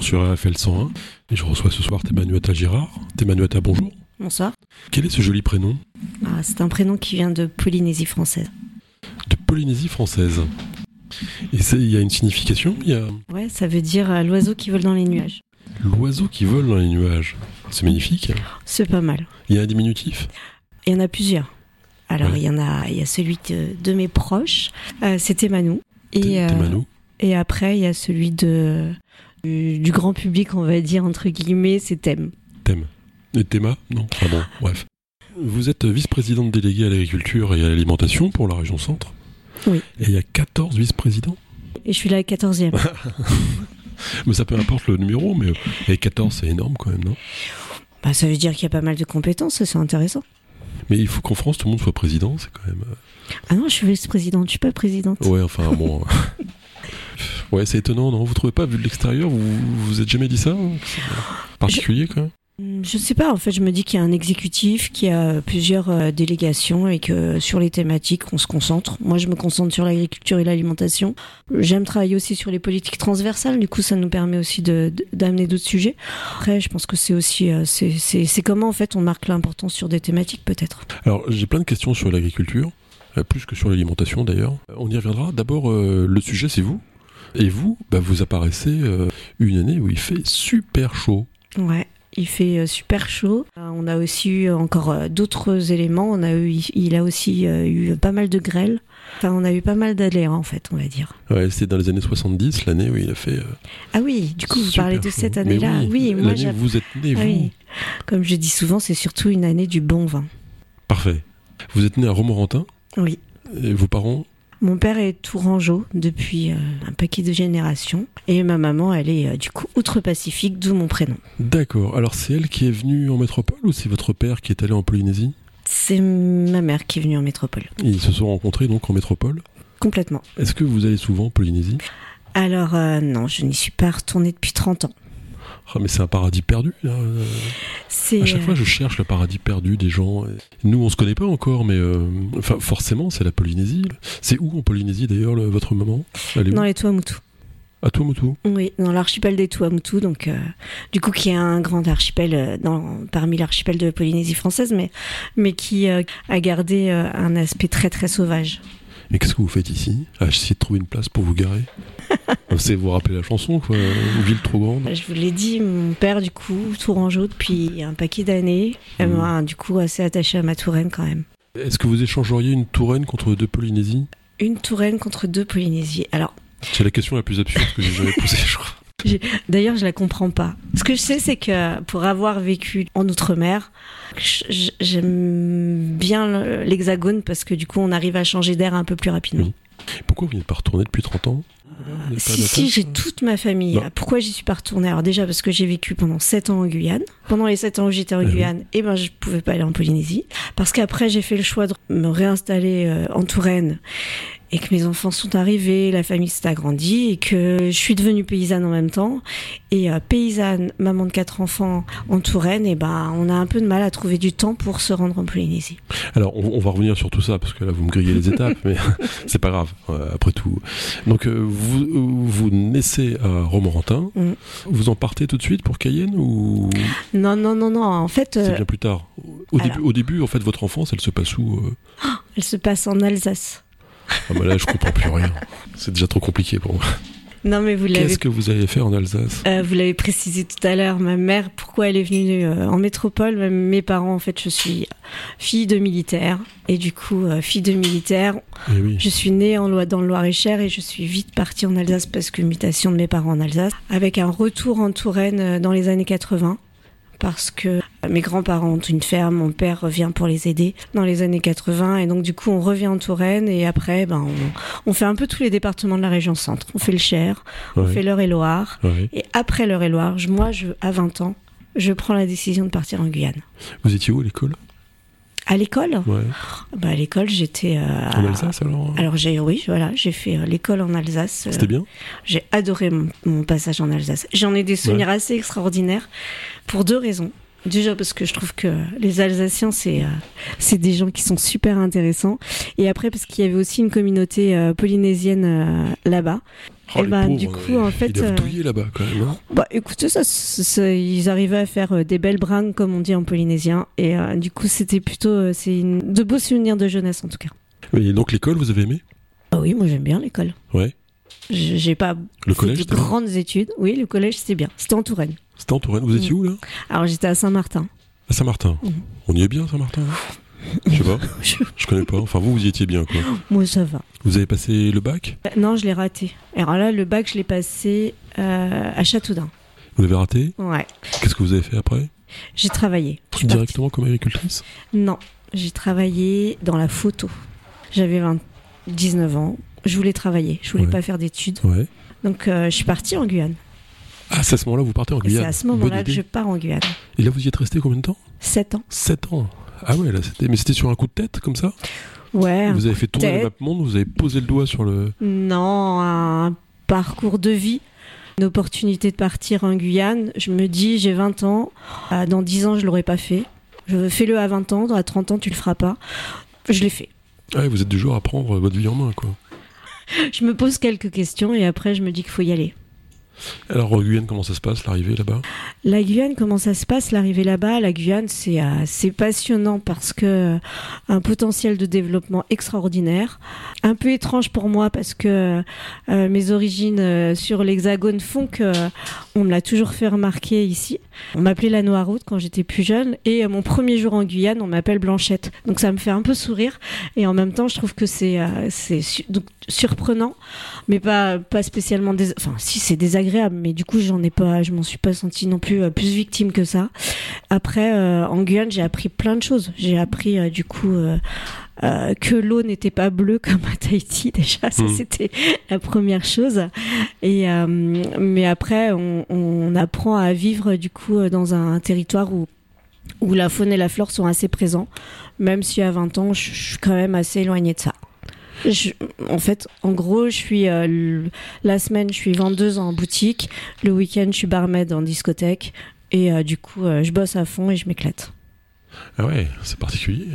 Sur RFL 101 et je reçois ce soir Thémanuata Girard. Thémanuata, bonjour. Bonsoir. Quel est ce joli prénom Ah, c'est un prénom qui vient de Polynésie française. De Polynésie française. Et il y a une signification Il y a Ouais, ça veut dire euh, l'oiseau qui vole dans les nuages. l'oiseau qui vole dans les nuages. C'est magnifique. C'est pas mal. Il y a un diminutif? Il y en a plusieurs. Alors, Ouais. il y en a, il y a celui de, de mes proches, euh, c'était Manou. Et, euh, Thémanou et après, il y a celui de, du, du grand public, on va dire, entre guillemets, c'est Thème. Thème. Et Théma Non Ah bon, bref. Vous êtes vice-présidente déléguée à l'agriculture et à l'alimentation pour la région centre. Oui. Et il y a 14 vice-présidents Et je suis la 14e. Mais ça peu importe le numéro, mais et 14 c'est énorme quand même, non? Bah, ça veut dire qu'il y a pas mal de compétences, c'est intéressant. Mais il faut qu'en France tout le monde soit président, c'est quand même... euh, Ah non, je suis vice-présidente, je suis pas présidente. Ouais, enfin bon. ouais, c'est étonnant, non Vous trouvez pas, vu de l'extérieur, vous vous êtes jamais dit ça C'est Particulier quand même Hmm, Je sais pas, en fait, je me dis qu'il y a un exécutif, qu'il y a plusieurs euh, délégations et que sur les thématiques, on se concentre. Moi, je me concentre sur l'agriculture et l'alimentation. J'aime travailler aussi sur les politiques transversales, du coup, ça nous permet aussi d'amener d'autres sujets. Après, je pense que c'est aussi, euh, c'est- comment, en fait, on marque l'importance sur des thématiques, peut-être. Alors, j'ai plein de questions sur l'agriculture, euh, plus que sur l'alimentation d'ailleurs. On y reviendra. D'abord, euh, le sujet, c'est vous. Et vous, bah, vous apparaissez euh, une année où il fait super chaud. Ouais. Il fait euh, super chaud. Euh, on a aussi eu encore d'autres éléments. On a eu, il a aussi eu pas mal de grêle. Enfin, on a eu pas mal d'aléas, en fait, on va dire. Ouais, c'était dans les années 70, l'année où il a fait. euh, Ah oui, du coup, vous parlez de cette année-là. Oui, moi, l'année j'av- où vous êtes né, vous. oui. Comme je dis souvent, c'est surtout une année du bon vin. Parfait. Vous êtes né à Romorantin, Oui. et vos parents Mon père est tourangeau depuis euh, un paquet de générations. Et ma maman, elle est euh, du coup outre-Pacifique, d'où mon prénom. D'accord. Alors, c'est elle qui est venue en métropole ou c'est votre père qui est allé en Polynésie? C'est ma mère qui est venue en métropole. Ils se sont rencontrés donc en métropole? Complètement. Est-ce que vous allez souvent en Polynésie? Alors, euh, non, je n'y suis pas retournée depuis 30 ans. Ah, mais c'est un paradis perdu. Là. euh. C'est. À chaque fois, je cherche le paradis perdu des gens. Nous, on se connaît pas encore, mais euh, enfin, forcément, c'est la Polynésie. C'est où en Polynésie d'ailleurs le- votre maman? Elle est dans les Tuamotu. À Tuamotu. Oui, dans l'archipel des Tuamotu, donc euh, du coup qui est un grand archipel dans, parmi l'archipel de Polynésie française, mais mais qui euh, a gardé un aspect très très sauvage. Mais qu'est-ce que vous faites ici? Essayer de trouver une place pour vous garer C'est vous rappeler la chanson, quoi. Une ville trop grande. Je vous l'ai dit, mon père du coup tourangeau depuis un paquet d'années, Mhm. moi du coup assez attaché à ma Touraine quand même. Est-ce que vous échangeriez une Touraine contre deux Polynésies? Une Touraine contre deux Polynésies. Alors C'est la question la plus absurde que j'ai jamais posée, je crois. D'ailleurs, je la comprends pas. Ce que je sais, c'est que pour avoir vécu en outre-mer, j'aime bien l'hexagone parce que du coup, on arrive à changer d'air un peu plus rapidement. Pourquoi vous n'êtes pas retourné depuis 30 ans? Si, si, j'ai toute ma famille. Non. Pourquoi j'y suis pas retournée? Alors déjà parce que j'ai vécu pendant 7 ans en Guyane. Pendant les 7 ans où j'étais en oui. Guyane, eh ben, je pouvais pas aller en Polynésie. Parce qu'après, j'ai fait le choix de me réinstaller euh, en Touraine et que mes enfants sont arrivés, la famille s'est agrandie et que je suis devenue paysanne en même temps. Et euh, paysanne, maman de quatre enfants en Touraine, et ben, on a un peu de mal à trouver du temps pour se rendre en Polynésie. Alors, on, on va revenir sur tout ça, parce que là, vous me grillez les étapes, mais c'est pas grave, euh, après tout. Donc, euh, vous, vous naissez à Romorantin, Mm. vous en partez tout de suite pour Cayenne, ou? Non, non, non, non. En fait, c'est bien plus tard au, alors- début, au début, en fait, votre enfance, elle se passe où euh? Elle se passe en Alsace. Ah bah là, je comprends plus rien. C'est déjà trop compliqué pour moi. Non, mais vous l'avez Qu'est-ce que vous avez fait en Alsace Euh, vous l'avez précisé tout à l'heure, ma mère, pourquoi elle est venue euh, en métropole? Mes parents, en fait, je suis fille de militaire. Et du coup, euh, fille de militaire, Eh oui. je suis née en, Loi- dans le Loir-et-Cher et je suis vite partie en Alsace parce que mutation de mes parents en Alsace, avec un retour en Touraine dans les années 80. Parce que mes grands-parents ont une ferme, mon père revient pour les aider dans les années 80 et donc du coup on revient en Touraine et après ben on, on fait un peu tous les départements de la région centre. On fait le Cher, on fait l'Eure-et-Loire, et après l'Eure-et-Loire, moi, je, à 20 ans, je prends la décision de partir en Guyane. Vous étiez où à l'école? À l'école Ouais. bah, À l'école, j'étais... euh, En Alsace alors Alors, j'ai, oui, voilà, j'ai fait euh, l'école en Alsace. Euh, C'était bien j'ai adoré mon, mon passage en Alsace. J'en ai des souvenirs assez extraordinaires pour deux raisons. Déjà parce que je trouve que les Alsaciens, c'est euh, c'est des gens qui sont super intéressants. Et après parce qu'il y avait aussi une communauté euh, polynésienne euh, là-bas. Oh, Et bah, pauvres, du coup, ils- en fait, Ils euh, douiller là-bas quand même. hein. Bah écoutez, ça, ça- ça- ils arrivaient à faire euh, des belles bringues comme on dit en polynésien. Et euh, du coup, c'était plutôt euh, c'est une- de beaux souvenirs de jeunesse en tout cas. Et donc l'école, vous avez aimé? Ah oui, moi j'aime bien l'école. Ouais. J'ai pas Le collège, de grandes études. Oui, le collège c'était bien. C'était en Touraine. C'était en Touraine. Vous étiez où là? Alors j'étais à Saint-Martin. À Saint-Martin. Mhm. On y est bien, Saint-Martin hein? Je sais pas. Je- connais pas. Enfin, vous, vous y étiez bien, quoi. Moi ça va. Vous avez passé le bac Euh, Non, je l'ai raté. Alors là, le bac, je l'ai passé euh, à Châteaudun. Vous l'avez raté Ouais. Qu'est-ce que vous avez fait après J'ai travaillé. Directement comme agricultrice Non, j'ai travaillé dans la photo. J'avais 20 19 ans. Je voulais travailler. Je voulais Ouais. pas faire d'études. Ouais. Donc euh, je suis partie en Guyane. Ah, c'est à ce moment-là vous partez en Et C'est Guyane. à ce moment-là que je pars en Guyane. Et là, vous y êtes resté combien de temps 7 ans. 7 ans. Ah ouais, là, c'était. Mais c'était sur un coup de tête, comme ça? Ouais. Vous avez fait tourner tête. map monde, vous avez posé le doigt sur le. Non, un parcours de vie. Une opportunité de partir en Guyane. Je me dis, j'ai 20 ans. Euh, Dans 10 ans, je l'aurais pas fait. Je fais-le à 20 ans. À 30 ans, tu le feras pas. Je l'ai fait. Ah ouais, vous êtes du genre à prendre votre vie en main, quoi. Je me pose quelques questions et après, je me dis qu'il faut y aller. Alors, en Guyane, comment ça se passe, l'arrivée là-bas? La Guyane, comment ça se passe l'arrivée là-bas? La Guyane, c'est euh, c'est passionnant parce que euh, un potentiel de développement extraordinaire, un peu étrange pour moi parce que euh, mes origines sur l'Hexagone font que on me l'a toujours fait remarquer ici. On m'appelait la Noiroute quand j'étais plus jeune et euh, mon premier jour en Guyane, on m'appelle Blanchette. Donc ça me fait un peu sourire et en même temps, je trouve que c'est euh, surprenant, mais pas pas spécialement enfin si c'est désagréable, mais du coup j'en ai pas, je m'en suis pas sentie non plus euh, plus victime que ça. Après en Guyane, j'ai appris plein de choses. J'ai appris du coup euh, que l'eau n'était pas bleue comme à Tahiti déjà, ça Mhm. c'était la première chose. Et euh, mais après on, on apprend à vivre du coup euh, dans un territoire où où la faune et la flore sont assez présents, même si à 20 ans je je suis quand même assez éloignée de ça. Je- en fait, en gros, je suis euh, la semaine, je suis vendeuse en boutique, le week-end, je suis barmaid en discothèque, et euh, du coup, euh, je bosse à fond et je m'éclate. Ah ouais, c'est particulier.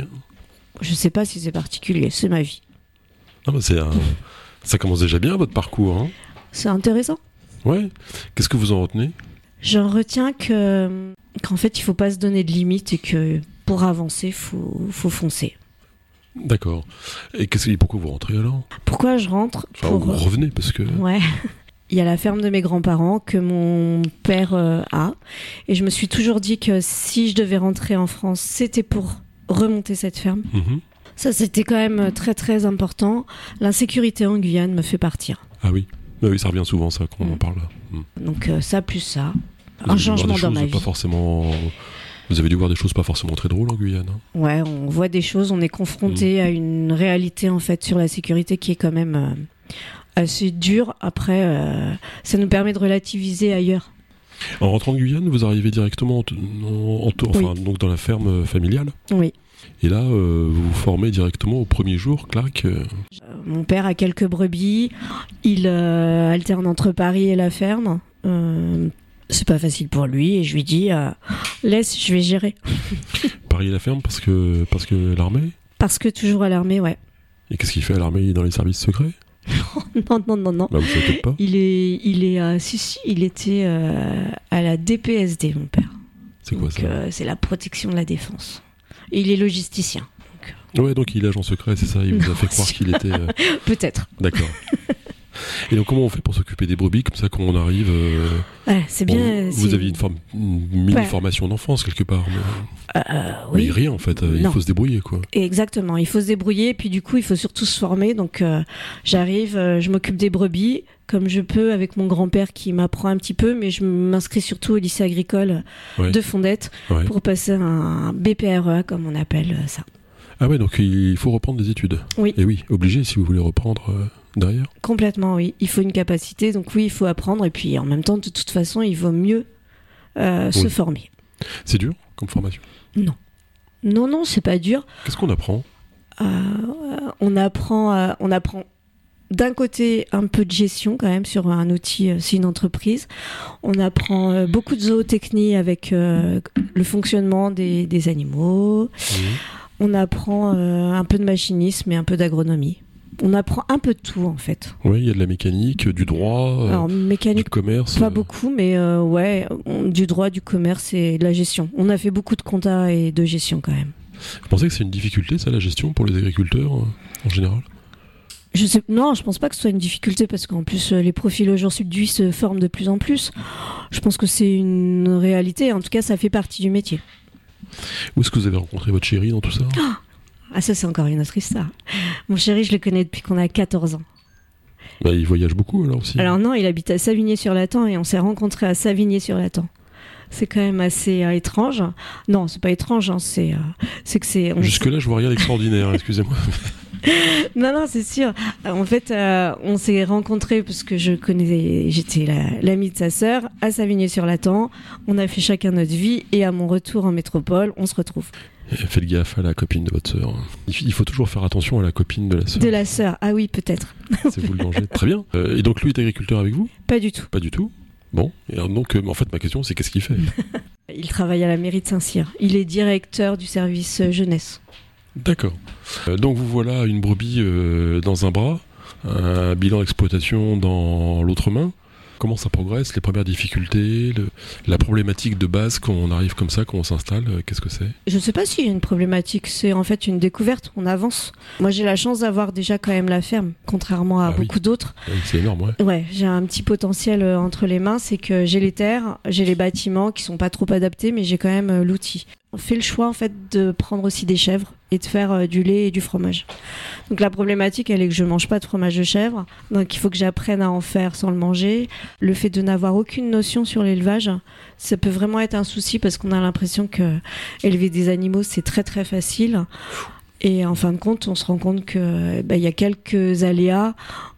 Je sais pas si c'est particulier, c'est ma vie. Mais c'est un- Ça commence déjà bien, votre parcours. Hein C'est intéressant. ouais. Qu'est-ce que vous en retenez? J'en retiens que qu'en fait, il faut pas se donner de limites et que pour avancer, faut faut foncer. D'accord. Et qu'est-ce que... pourquoi vous rentrez alors? Pourquoi je rentre? Enfin, pour vous revenez parce que. Ouais. Il y a la ferme de mes grands-parents que mon père euh, a. Et je me suis toujours dit que si je devais rentrer en France, c'était pour remonter cette ferme. Mhm. Ça, c'était quand même très très important. L'insécurité en Guyane me fait partir. Ah oui. Ah oui, ça revient souvent, ça, quand on en Mm. parle. Mm. Donc euh, ça plus ça. Vous Un changement dans choses ma vie. Pas forcément. Vous avez dû voir des choses pas forcément très drôles en Guyane. hein. Ouais, on voit des choses, on est confronté à une réalité en fait sur la sécurité qui est quand même euh, assez dure. Après, euh, ça nous permet de relativiser ailleurs. En rentrant en Guyane, vous arrivez directement en, t- en- en tour- Oui. enfin, donc dans la ferme euh, familiale. Oui. Et là, euh, vous vous formez directement au premier jour, clac. euh, Euh, Mon père a quelques brebis. Il euh, alterne entre Paris et la ferme. C'est pas facile pour lui et je lui dis laisse, je vais gérer. Paris et la ferme parce que parce que l'armée? Parce que toujours à l'armée, ouais. Et qu'est-ce qu'il fait à l'armée? Il est dans les services secrets? Non, non, non, non. Bah, pas. Il est, il est, euh, si, si, il était euh, à la DPSD, mon père. C'est quoi Donc, ça? euh, C'est la protection de la défense. Et il est logisticien, Ouais, donc il est agent secret, c'est ça? Il vous a fait croire qu'il était. peut-être. D'accord. Et donc comment on fait pour s'occuper des brebis comme ça quand on arrive euh, Ouais, c'est bien. Vous c'est- aviez une, forme, une mini Ouais. formation d'enfance quelque part. Mais, Euh, mais oui. rien en fait. euh, Il faut se débrouiller quoi. Exactement, il faut se débrouiller, et puis du coup, il faut surtout se former. Donc, euh, j'arrive, euh, je m'occupe des brebis comme je peux avec mon grand-père qui m'apprend un petit peu, mais je m'inscris surtout au lycée agricole Ouais. de Fondette Ouais. pour passer un BPREA, comme on appelle euh, ça. Ah ouais, donc il faut reprendre des études. Oui. Et oui, obligé si vous voulez reprendre euh, derrière. Complètement, oui. Il faut une capacité, donc oui, il faut apprendre, et puis en même temps, de toute façon, il vaut mieux euh, se former. C'est dur comme formation? Non, non, c'est pas dur. Qu'est-ce qu'on apprend? Euh, on apprend, euh, on apprend d'un côté un peu de gestion quand même sur un outil, c'est une entreprise. On apprend beaucoup de zootechnie avec le fonctionnement des, des animaux. On apprend un peu de machinisme et un peu d'agronomie. On apprend un peu de tout en fait. Oui, il y a de la mécanique, du droit, Alors mécanique, du commerce. pas beaucoup, mais ouais, on- du droit, du commerce et de la gestion. On a fait beaucoup de compta et de gestion quand même. Vous pensez que c'est une difficulté, ça, la gestion pour les agriculteurs euh, en général? Je sais, non, je pense pas que ce soit une difficulté parce qu'en plus euh, les profils aujourd'hui se forment de plus en plus. Je pense que c'est une réalité. En tout cas, ça fait partie du métier. Où est-ce que vous avez rencontré votre chérie dans tout ça? Ah, ça, c'est encore une autre histoire. Mon chéri, je le connais depuis qu'on a 14 ans. Bah, Il voyage beaucoup alors aussi. Alors, non, il habite à Savigny-sur-Latan et on s'est rencontrés à Savigny-sur-Latan. C'est quand même assez euh, étrange. Non, c'est pas étrange, hein, c'est euh, c'est que c'est. Jusque-là, je vois rien d'extraordinaire, excusez-moi. Non, non, c'est sûr. Euh, En fait, euh, on s'est rencontrés parce que je connais, j'étais la- l'amie de sa sœur à Savigny-sur-Latan. On a fait chacun notre vie et à mon retour en métropole, on se retrouve. Faites gaffe à la copine de votre sœur. Il faut toujours faire attention à la copine de la sœur. De la sœur, ah oui, peut-être. C'est vous le danger. Très bien. Euh, et donc lui est agriculteur avec vous? Pas du tout. Pas du tout. Bon. Et donc, euh, en fait, ma question, c'est qu'est-ce qu'il fait? Il travaille à la mairie de Saint-Cyr. Il est directeur du service jeunesse. D'accord. Euh, donc vous voilà une brebis euh, dans un bras, un bilan d'exploitation dans l'autre main. Comment ça progresse Les premières difficultés, le- la problématique de base quand on arrive comme ça, quand on s'installe, euh, qu'est-ce que c'est? Je ne sais pas s'il y a une problématique, c'est en fait une découverte, on avance. Moi j'ai la chance d'avoir déjà quand même la ferme, contrairement à Ah oui. beaucoup d'autres. Oui, C'est énorme, ouais. Ouais, j'ai un petit potentiel entre les mains, c'est que j'ai les terres, j'ai les bâtiments qui sont pas trop adaptés, mais j'ai quand même l'outil. Fait le choix en fait de prendre aussi des chèvres et de faire euh, du lait et du fromage. Donc la problématique, elle est que je mange pas de fromage de chèvre, donc il faut que j'apprenne à en faire sans le manger. Le fait de n'avoir aucune notion sur l'élevage, ça peut vraiment être un souci parce qu'on a l'impression que élever des animaux c'est très très facile. Et en fin de compte, on se rend compte que bah, il y a quelques aléas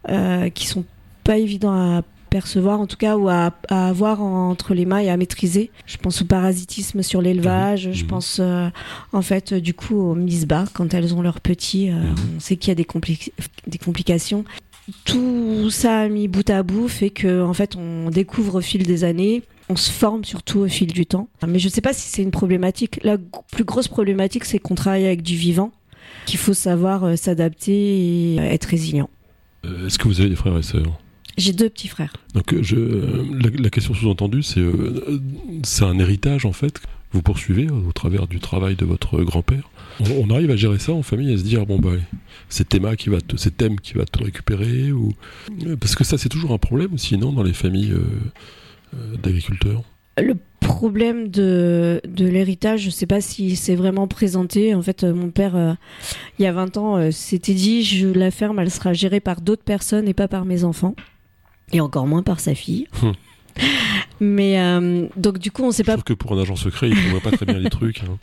euh, qui sont pas évidents à percevoir en tout cas ou à, à avoir entre les mains et à maîtriser. Je pense au parasitisme sur l'élevage, je Mhm. pense euh, en fait euh, du coup aux mises bas quand elles ont leurs petits, euh, Mhm. on sait qu'il y a des, compli- des complications. Tout ça mis bout à bout fait que en fait on découvre au fil des années, on se forme surtout au fil du temps. Mais je sais pas si c'est une problématique. La plus grosse problématique c'est qu'on travaille avec du vivant, qu'il faut savoir s'adapter et être résilient. Est-ce que vous avez des frères et sœurs? J'ai deux petits frères. Donc euh, je, euh, la, la question sous-entendue, c'est euh, c'est un héritage en fait que vous poursuivez euh, au travers du travail de votre grand-père. On, on arrive à gérer ça en famille, à se dire bon bah c'est Théma qui va te, c'est Thème qui va te récupérer ou parce que ça c'est toujours un problème sinon dans les familles euh, euh, d'agriculteurs. Le problème de, de l'héritage, je sais pas si c'est vraiment présenté. En fait, mon père, euh, il y a 20 ans, euh, s'était dit je, la ferme, elle sera gérée par d'autres personnes et pas par mes enfants. Et encore moins par sa fille. Hmm. Mais euh, donc du coup, on s'est Je pas trouve que pour un agent secret, il ne voit pas très bien les trucs. hein.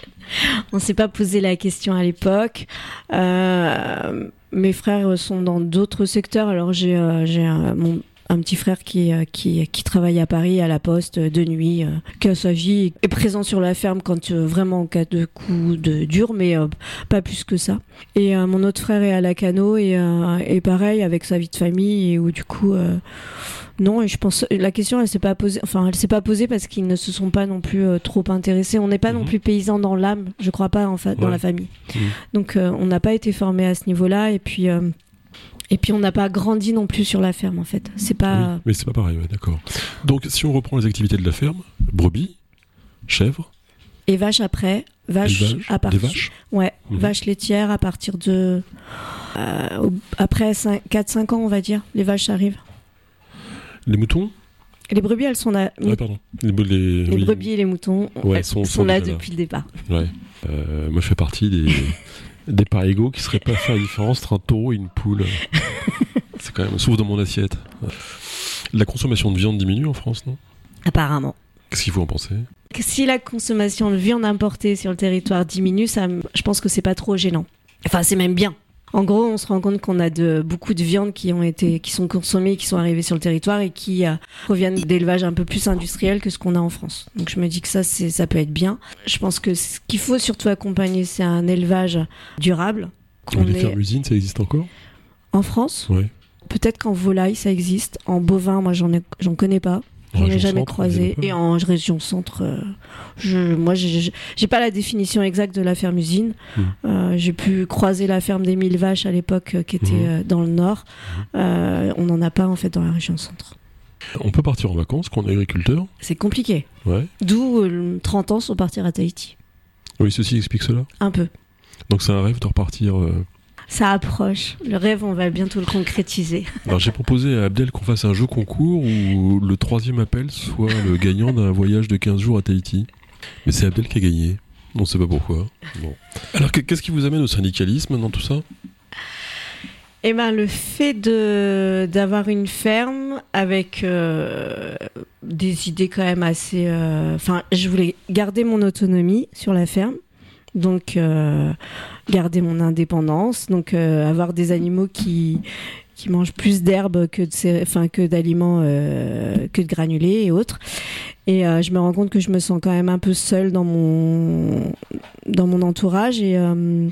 on s'est pas posé la question à l'époque. Euh, mes frères sont dans d'autres secteurs. Alors j'ai euh, un, mon- un petit frère qui, euh, qui qui travaille à Paris à la poste euh, de nuit, euh, qui a sa vie, est présent sur la ferme quand vraiment en cas de coup de dur, mais pas plus que ça. Et mon autre frère est à la cano et, et pareil avec sa vie de famille et où du coup non et je pense la question elle s'est pas posée enfin elle s'est pas posée parce qu'ils ne se sont pas non plus euh, trop intéressés on n'est pas non Mhm. plus paysans dans l'âme je crois pas en fait dans la famille Mhm. donc euh, on n'a pas été formé à ce niveau là et puis euh, et puis on n'a pas grandi non plus sur la ferme en fait c'est pas Oui, mais c'est pas pareil, ouais, d'accord. Donc si on reprend les activités de la ferme, brebis, chèvres, et vaches après vaches à des vaches, ouais Mhm. vaches laitières à partir de euh, après 4-5 ans on va dire les vaches arrivent les moutons. les brebis elles sont là Ah pardon. Les, les, les oui, brebis et les moutons Ouais, elles sont- sont, sont là déjà là. depuis le départ Ouais. Euh, moi, je fais partie des, des pas égaux qui seraient pas à faire la différence entre un taureau et une poule. C'est quand même, sauf dans mon assiette. La consommation de viande diminue en France, non? Apparemment Qu'est-ce qu'il faut en penser? Si la consommation de viande importée sur le territoire diminue, ça, je pense que c'est pas trop gênant. Enfin, c'est même bien. En gros, on se rend compte qu'on a de, beaucoup de viandes qui ont été, qui sont consommées, qui sont arrivées sur le territoire et qui euh, proviennent d'élevages un peu plus industriels que ce qu'on a en France. Donc, je me dis que ça, c'est, ça peut être bien. Je pense que ce qu'il faut surtout accompagner, c'est un élevage durable. Qu'on Les est fermes-usines, ça existe encore? En France? Ouais. peut-être qu'en volaille, ça existe. En bovin, moi, j'en ai, j'en connais pas. J'en ai jamais croisé. Et en région centre, euh, je, moi, j'ai pas la définition exacte de la ferme usine. Hmm. Euh, j'ai pu croiser la ferme des mille vaches à l'époque, qui était hmm. dans le nord. Hmm. on n'en a pas en fait dans la région centre. On peut partir en vacances quand on est agriculteur? C'est compliqué. Ouais. D'où 30 ans sans partir à Tahiti. Oui, ceci explique cela Un peu. Donc c'est un rêve de repartir ça approche. Le rêve, on va bientôt le concrétiser. Alors j'ai proposé à Abdel qu'on fasse un jeu concours où le troisième appel soit le gagnant d'un voyage de 15 jours à Tahiti. Mais c'est Abdel qui a gagné. On ne sait pas pourquoi. Bon. Alors qu'est-ce qui vous amène au syndicalisme dans tout ça? Eh ben, le fait de d'avoir une ferme avec euh, des idées quand même assez. Euh, enfin, je voulais garder mon autonomie sur la ferme, donc euh, garder mon indépendance, donc euh, avoir des animaux qui qui mangent plus d'herbe que de enfin que d'aliments euh, que de granulés et autres. Et je me rends compte que je me sens quand même un peu seule dans mon dans mon entourage et euh,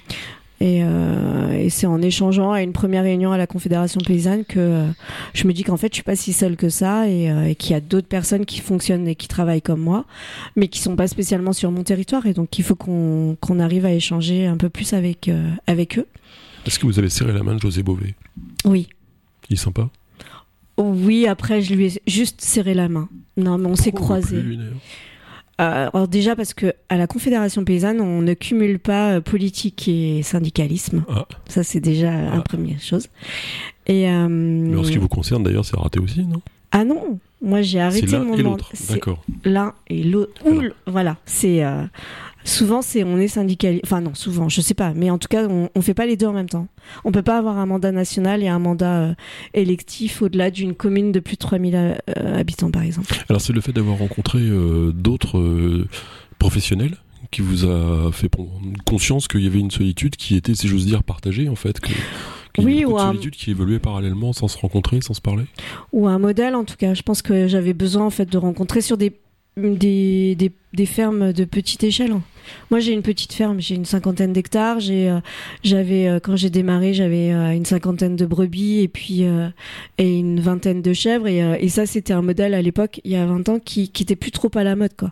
et, c'est en échangeant à une première réunion à la Confédération paysanne que euh, je me dis qu'en fait, je suis pas si seule que ça et, euh, qu'il y a d'autres personnes qui fonctionnent et qui travaillent comme moi, mais qui sont pas spécialement sur mon territoire. Et donc, il faut qu'on arrive à échanger un peu plus avec, avec eux. Est-ce que vous avez serré la main de José Bové? Oui. Il est sympa Oui, après, je lui ai juste serré la main. Non, mais on s'est croisés. Euh, alors déjà parce que à la Confédération paysanne, on ne cumule pas euh, politique et syndicalisme. Ah. Ça, c'est déjà ah. une première chose. Et euh, Mais en ce qui vous concerne, d'ailleurs, c'est raté aussi, non? Ah non, moi j'ai arrêté mon et l'autre. D'accord. L'un et l'autre. Voilà, c'est Souvent, c'est on est syndicaliste. Enfin non, souvent, je sais pas, mais en tout cas, on, on fait pas les deux en même temps. On peut pas avoir un mandat national et un mandat euh, électif au-delà d'une commune de plus de 3000 euh, habitants, par exemple. Alors c'est le fait d'avoir rencontré euh, d'autres professionnels qui vous a fait prendre conscience qu'il y avait une solitude qui était, si j'ose dire, partagée en fait. Que... oui, ou solitude qui évoluait parallèlement sans se rencontrer, sans se parler Ou un modèle en tout cas. Je pense que j'avais besoin en fait de rencontrer sur des des, des, des, fermes de petite échelle. Moi, j'ai une petite ferme, j'ai une cinquantaine d'hectares. J'ai, euh, j'avais euh, quand j'ai démarré, j'avais euh, une cinquantaine de brebis et puis et une vingtaine de chèvres. Et, et ça, c'était un modèle à l'époque, il y a 20 ans, qui, qui était plus trop à la mode, quoi.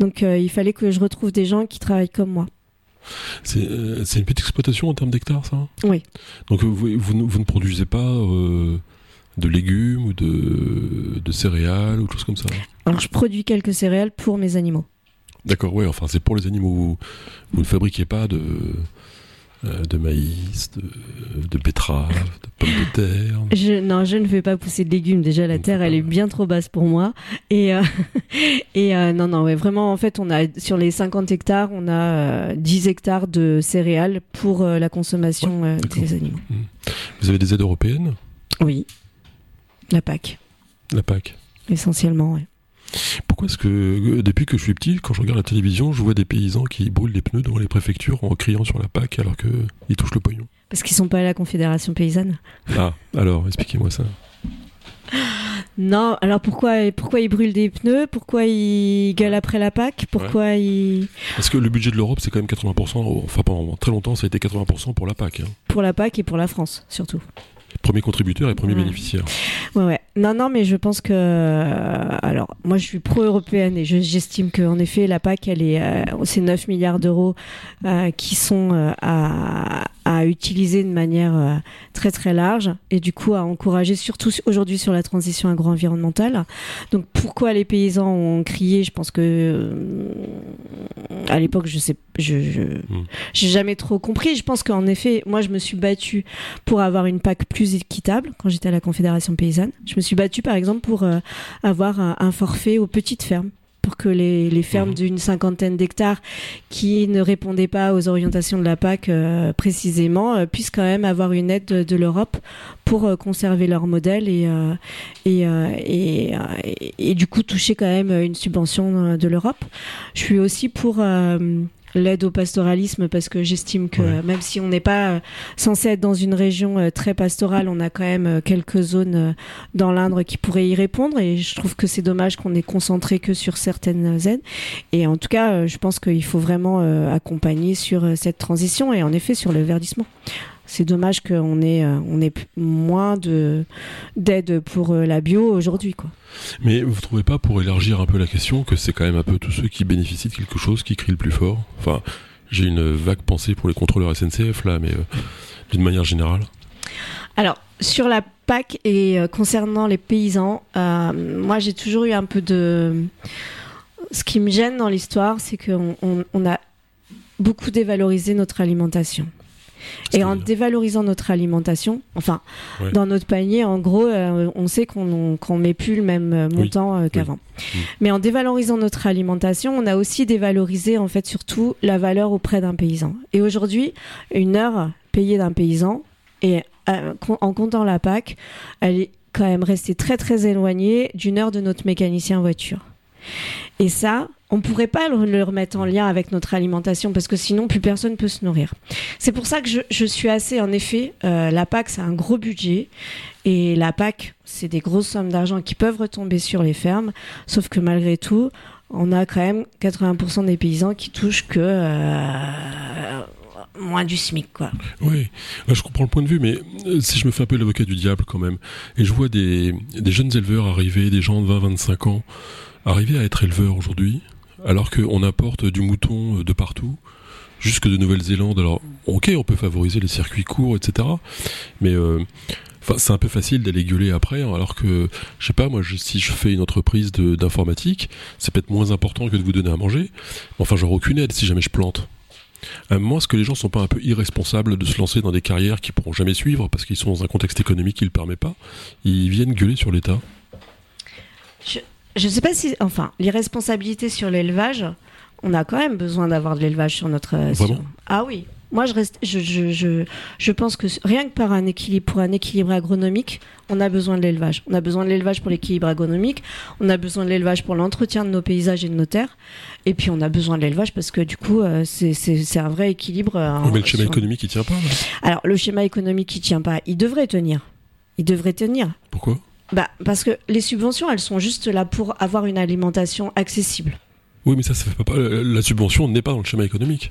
Donc, il fallait que je retrouve des gens qui travaillent comme moi. C'est, c'est une petite exploitation en termes d'hectares, ça Oui. Donc, vous, vous, vous ne produisez pas de légumes ou de, de céréales ou choses comme ça Alors je produis quelques céréales pour mes animaux. D'accord, oui, enfin c'est pour les animaux. Vous, vous ne fabriquez pas de, euh, de maïs, de, de betteraves, de pommes de terre je, Non, je ne fais pas pousser de légumes. Déjà, la terre, elle est bien trop basse pour moi. Et, euh, et euh, non, non, ouais, vraiment, en fait, on a sur les 50 hectares, on a 10 hectares de céréales pour la consommation des animaux. Mmh. Vous avez des aides européennes? Oui. La PAC. La PAC. Essentiellement, oui. Pourquoi est-ce que, euh, depuis que je suis petit, quand je regarde la télévision, je vois des paysans qui brûlent des pneus devant les préfectures en criant sur la PAC alors qu'ils touchent le pognon? Parce qu'ils sont pas à la Confédération paysanne? Ah, alors, expliquez-moi ça. Non, alors pourquoi, pourquoi ils brûlent des pneus? Pourquoi ils gueulent après la PAC? Pourquoi ils... Parce que le budget de l'Europe, c'est quand même 80%, enfin pendant très longtemps, ça a été 80% pour la PAC. Hein. Pour la PAC et pour la France, surtout. Premier contributeur et premier bénéficiaire. Ouais, ouais. Non, non, mais je pense que. Euh, alors, moi, je suis pro-européenne et j'estime qu'en effet, la PAC, elle est. Euh, c'est 9 milliards d'euros euh, qui sont à, à utiliser de manière euh, très très large et du coup à encourager surtout aujourd'hui sur la transition agro-environnementale. Donc pourquoi les paysans ont crié? Je pense que euh, à l'époque je sais je hmm. j'ai jamais trop compris. Je pense qu'en effet moi je me suis battue pour avoir une PAC plus équitable quand j'étais à la Confédération paysanne. Je me suis battue par exemple pour euh, avoir un forfait aux petites fermes pour que les, fermes mhm. d'une cinquantaine d'hectares qui ne répondaient pas aux orientations de la PAC euh, précisément euh, puissent quand même avoir une aide de, l'Europe pour euh, conserver leur modèle et, et, et, du coup toucher quand même une subvention de l'Europe. Je suis aussi pour l'aide au pastoralisme parce que j'estime que même si on n'est pas euh, censé être dans une région euh, très pastorale, on a quand même euh, quelques zones dans l'Indre qui pourraient y répondre et je trouve que c'est dommage qu'on ait concentré que sur certaines aides. Et en tout cas, je pense qu'il faut vraiment accompagner sur cette transition et en effet sur le verdissement. C'est dommage qu'on ait, on ait moins de, d'aide pour la bio aujourd'hui. Quoi. Mais vous ne trouvez pas, pour élargir un peu la question, que c'est quand même un peu tous ceux qui bénéficient de quelque chose qui crient le plus fort? Enfin, j'ai une vague pensée pour les contrôleurs SNCF là, mais d'une manière générale. Alors, sur la PAC et concernant les paysans, moi j'ai toujours eu un peu de ce qui me gêne dans l'histoire, c'est qu'on on, a beaucoup dévalorisé notre alimentation. Et en dévalorisant notre alimentation, enfin, dans notre panier, en gros, euh, on sait qu'on ne met plus le même euh, montant euh, qu'avant. Mais en dévalorisant notre alimentation, on a aussi dévalorisé, en fait, surtout la valeur auprès d'un paysan. Et aujourd'hui, une heure payée d'un paysan, et en comptant la PAC, elle est quand même restée très très éloignée d'une heure de notre mécanicien voiture. Et ça, on ne pourrait pas le remettre en lien avec notre alimentation parce que sinon plus personne peut se nourrir. C'est pour ça que je, suis assez, en effet, euh, la PAC c'est un gros budget et la PAC c'est des grosses sommes d'argent qui peuvent retomber sur les fermes, sauf que malgré tout, on a quand même 80% des paysans qui touchent que euh, moins du SMIC, quoi. Oui, je comprends le point de vue, mais euh, si je me fais un peu l'avocat du diable quand même, et je vois des jeunes éleveurs arriver, des gens de 20-25 ans, Arriver à être éleveur aujourd'hui, alors qu'on apporte du mouton euh, de partout, jusque de Nouvelle-Zélande, alors ok, on peut favoriser les circuits courts, etc. Mais euh, c'est un peu facile d'aller gueuler après, hein, alors que, je sais pas, moi, si je fais une entreprise d'informatique, c'est peut-être moins important que de vous donner à manger. Enfin, j'aurai aucune aide si jamais je plante. À moi, est-ce que les gens sont pas un peu irresponsables de se lancer dans des carrières qui pourront jamais suivre parce qu'ils sont dans un contexte économique qui le permet pas Ils viennent gueuler sur l'État ne sais pas si. Enfin, l'irresponsabilité sur l'élevage, on a quand même besoin d'avoir de l'élevage sur notre. Ah oui. Moi, je, reste, je, je, je, pense que rien que par un équilibre, pour un équilibre agronomique, on a besoin de l'élevage. On a besoin de l'élevage pour l'équilibre agronomique, on a besoin de l'élevage pour l'entretien de nos paysages et de nos terres, et puis on a besoin de l'élevage parce que du coup, euh, c'est un vrai équilibre. Euh, mais le schéma économique, il tient pas Alors, le schéma économique, il tient pas. Il devrait tenir. Il devrait tenir. Pourquoi? Bah, Parce que les subventions, elles sont juste là pour avoir une alimentation accessible. Oui, mais ça, ça fait pas. La subvention n'est pas dans le schéma économique.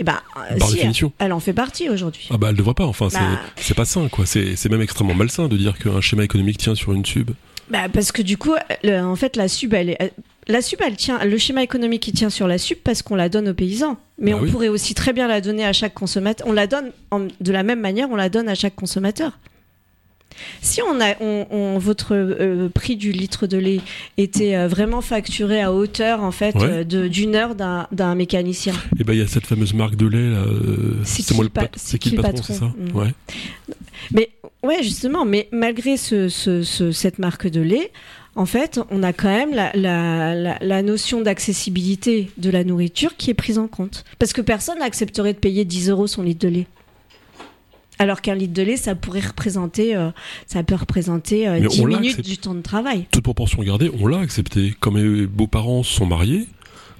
Eh bah, Par définition. Elle, en fait partie aujourd'hui. Ah bah, elle devrait pas. Enfin, c'est bah. pas sain, quoi. C'est même extrêmement malsain de dire qu'un schéma économique tient sur une sub. Bah, parce que du coup, en fait, la sub, elle est. La sub, elle tient, le schéma économique, il tient sur la sub parce qu'on la donne aux paysans. Mais bah on pourrait aussi très bien la donner à chaque consommateur. On la donne de la même manière, on la donne à chaque consommateur. Si on a, on, votre euh, prix du litre de lait était euh, vraiment facturé à hauteur en fait euh, d'une heure d'un mécanicien. Et eh ben il y a cette fameuse marque de lait là. c'est moi le, c'est qui, le patron, c'est ça mm. Ouais. Mais ouais justement, mais malgré ce, cette marque de lait. En fait, on a quand même la, la, la notion d'accessibilité de la nourriture qui est prise en compte. Parce que personne n'accepterait de payer 10 euros son litre de lait. Alors qu'un litre de lait, ça pourrait représenter, euh, ça peut représenter 10 euh, minutes du temps de travail. Toute proportion gardée, on l'a accepté. Quand mes beaux-parents sont mariés,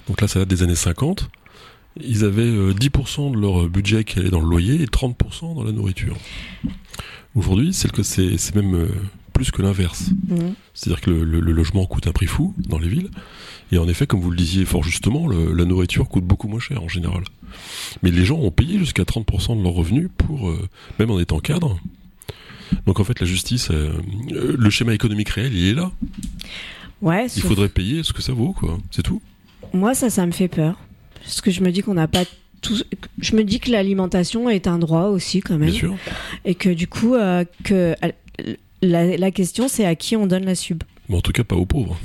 donc là ça date des années 50, ils avaient 10% euh, de leur budget qui allait dans le loyer et 30% dans la nourriture. Aujourd'hui, c'est que c'est même plus que l'inverse. Mmh. C'est-à-dire que le, logement coûte un prix fou dans les villes. Et en effet, comme vous le disiez fort justement, la nourriture coûte beaucoup moins cher en général. Mais les gens ont payé jusqu'à 30% de leurs revenus pour, euh, même en étant cadre. Donc en fait, la justice, euh, le schéma économique réel, il est là. Ouais. Il faudrait payer ce que ça vaut, quoi. C'est tout. Moi, ça, ça me fait peur. Parce que je me dis qu'on n'a pas tout. Je me dis que l'alimentation est un droit aussi, quand même. Bien sûr. Et que du coup, euh, que la, question, c'est à qui on donne la sub. Mais en tout cas, pas aux pauvres.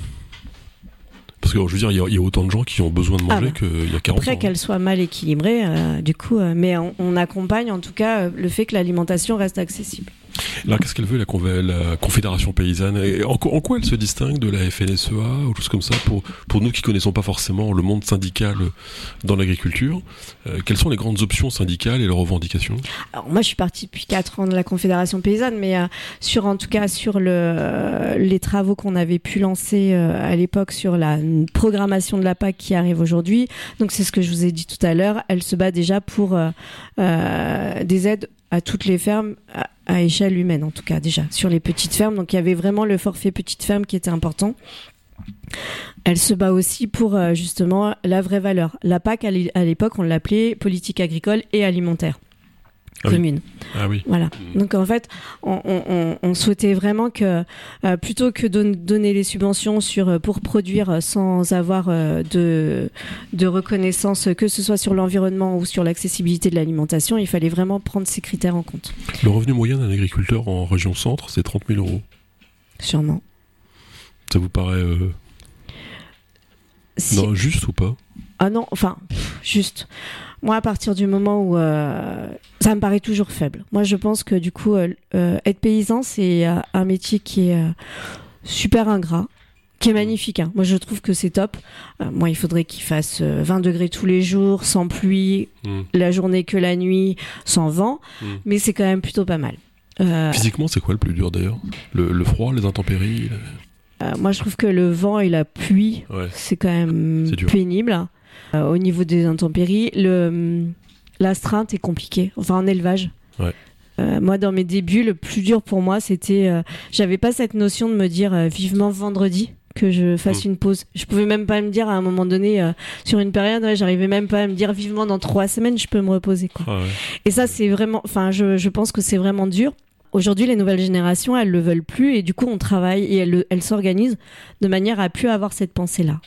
Parce que je veux dire, il y, a autant de gens qui ont besoin de manger ah bah. qu'il y a 40 Après qu'elle soit mal équilibrée, euh, du coup, euh, mais on, accompagne en tout cas euh, le fait que l'alimentation reste accessible. Alors, qu'est-ce qu'elle veut, la, Confédération paysanne en, quoi elle se distingue de la FNSEA ou choses comme ça pour, pour nous qui connaissons pas forcément le monde syndical dans l'agriculture euh, Quelles sont les grandes options syndicales et leurs revendications? Alors, moi, je suis partie depuis 4 ans de la Confédération paysanne, mais euh, sur, en tout cas, sur le, les travaux qu'on avait pu lancer euh, à l'époque sur la programmation de la PAC qui arrive aujourd'hui, donc c'est ce que je vous ai dit tout à l'heure, elle se bat déjà pour des aides à toutes les fermes à, échelle humaine en tout cas déjà sur les petites fermes. Donc il y avait vraiment le forfait petite ferme qui était important. Elle se bat aussi pour euh, justement la vraie valeur. La PAC à l'époque on l'appelait politique agricole et alimentaire Ah oui. commune. Ah oui. Voilà. Mm. Donc en fait, on, on- on- on souhaitait vraiment que euh, plutôt que don- donner les subventions sur euh, pour produire euh, sans avoir euh, de de reconnaissance, que ce soit sur l'environnement ou sur l'accessibilité de l'alimentation, il fallait vraiment prendre ces critères en compte. Le revenu moyen d'un agriculteur en région centre, c'est 30 000 euros. Sûrement. Ça vous paraît euh, Si- non, juste ou pas? Ah non, enfin, juste. Moi, à partir du moment où euh, ça me paraît toujours faible. Moi, je pense que du coup, euh, euh, être paysan, c'est un métier qui est super ingrat, qui est magnifique. hein. Moi, je trouve que c'est top. Euh, moi, il faudrait qu'il fasse euh, 20 degrés tous les jours, sans pluie, Hmm. la journée que la nuit, sans vent. Mm. Mais c'est quand même plutôt pas mal. Euh, Physiquement, c'est quoi le plus dur d'ailleurs? Le, le froid, les intempéries le- euh, moi, je trouve que le vent et la pluie, Ouais. c'est quand même pénible. Euh, au niveau des intempéries, le l'astreinte est compliquée. Enfin, en élevage. Ouais. Euh, moi, dans mes débuts, le plus dur pour moi, c'était, euh, j'avais pas cette notion de me dire euh, vivement vendredi que je fasse Mm. une pause. Je pouvais même pas me dire à un moment donné, sur une période, ouais, j'arrivais même pas à me dire vivement dans trois semaines, je peux me reposer. Quoi. Ah ouais. Et ça, c'est vraiment, enfin, je, je pense que c'est vraiment dur. Aujourd'hui, les nouvelles générations, elles le veulent plus et du coup, on travaille et elles, le- elles s'organisent de manière à plus avoir cette pensée-là.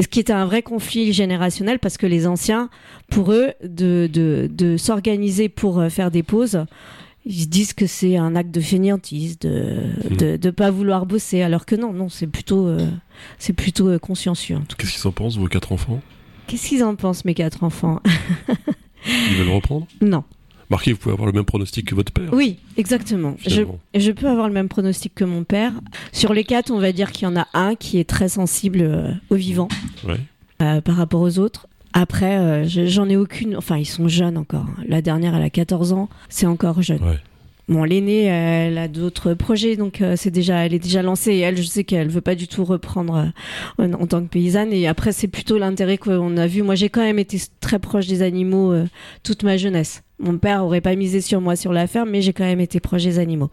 Ce qui était un vrai conflit générationnel parce que les anciens, pour eux, de, de, de s'organiser pour euh, faire des pauses, ils se disent que c'est un acte de fainéantise, de de, de pas vouloir bosser, alors que non, non, c'est plutôt, euh, c'est plutôt euh, consciencieux. Qu'est-ce qu'ils en pensent, vos quatre enfants? Qu'est-ce qu'ils en pensent, mes quatre enfants? Ils veulent reprendre? Non. Marquez, vous pouvez avoir le même pronostic que votre père. Oui, exactement. Je, peux avoir le même pronostic que mon père. Sur les quatre, on va dire qu'il y en a un qui est très sensible euh, au vivant Ouais. euh, par rapport aux autres. Après, euh, je- j'en ai aucune. Enfin, ils sont jeunes encore. La dernière, elle a 14 ans. C'est encore jeune. Ouais. Bon, l'aînée, elle a d'autres projets, donc euh, c'est déjà, elle est déjà lancée. Et elle, je sais qu'elle veut pas du tout reprendre en, en tant que paysanne. Et après, c'est plutôt l'intérêt qu'on a vu. Moi, j'ai quand même été très proche des animaux toute ma jeunesse. Mon père aurait pas misé sur moi sur la ferme, mais j'ai quand même été proche des animaux.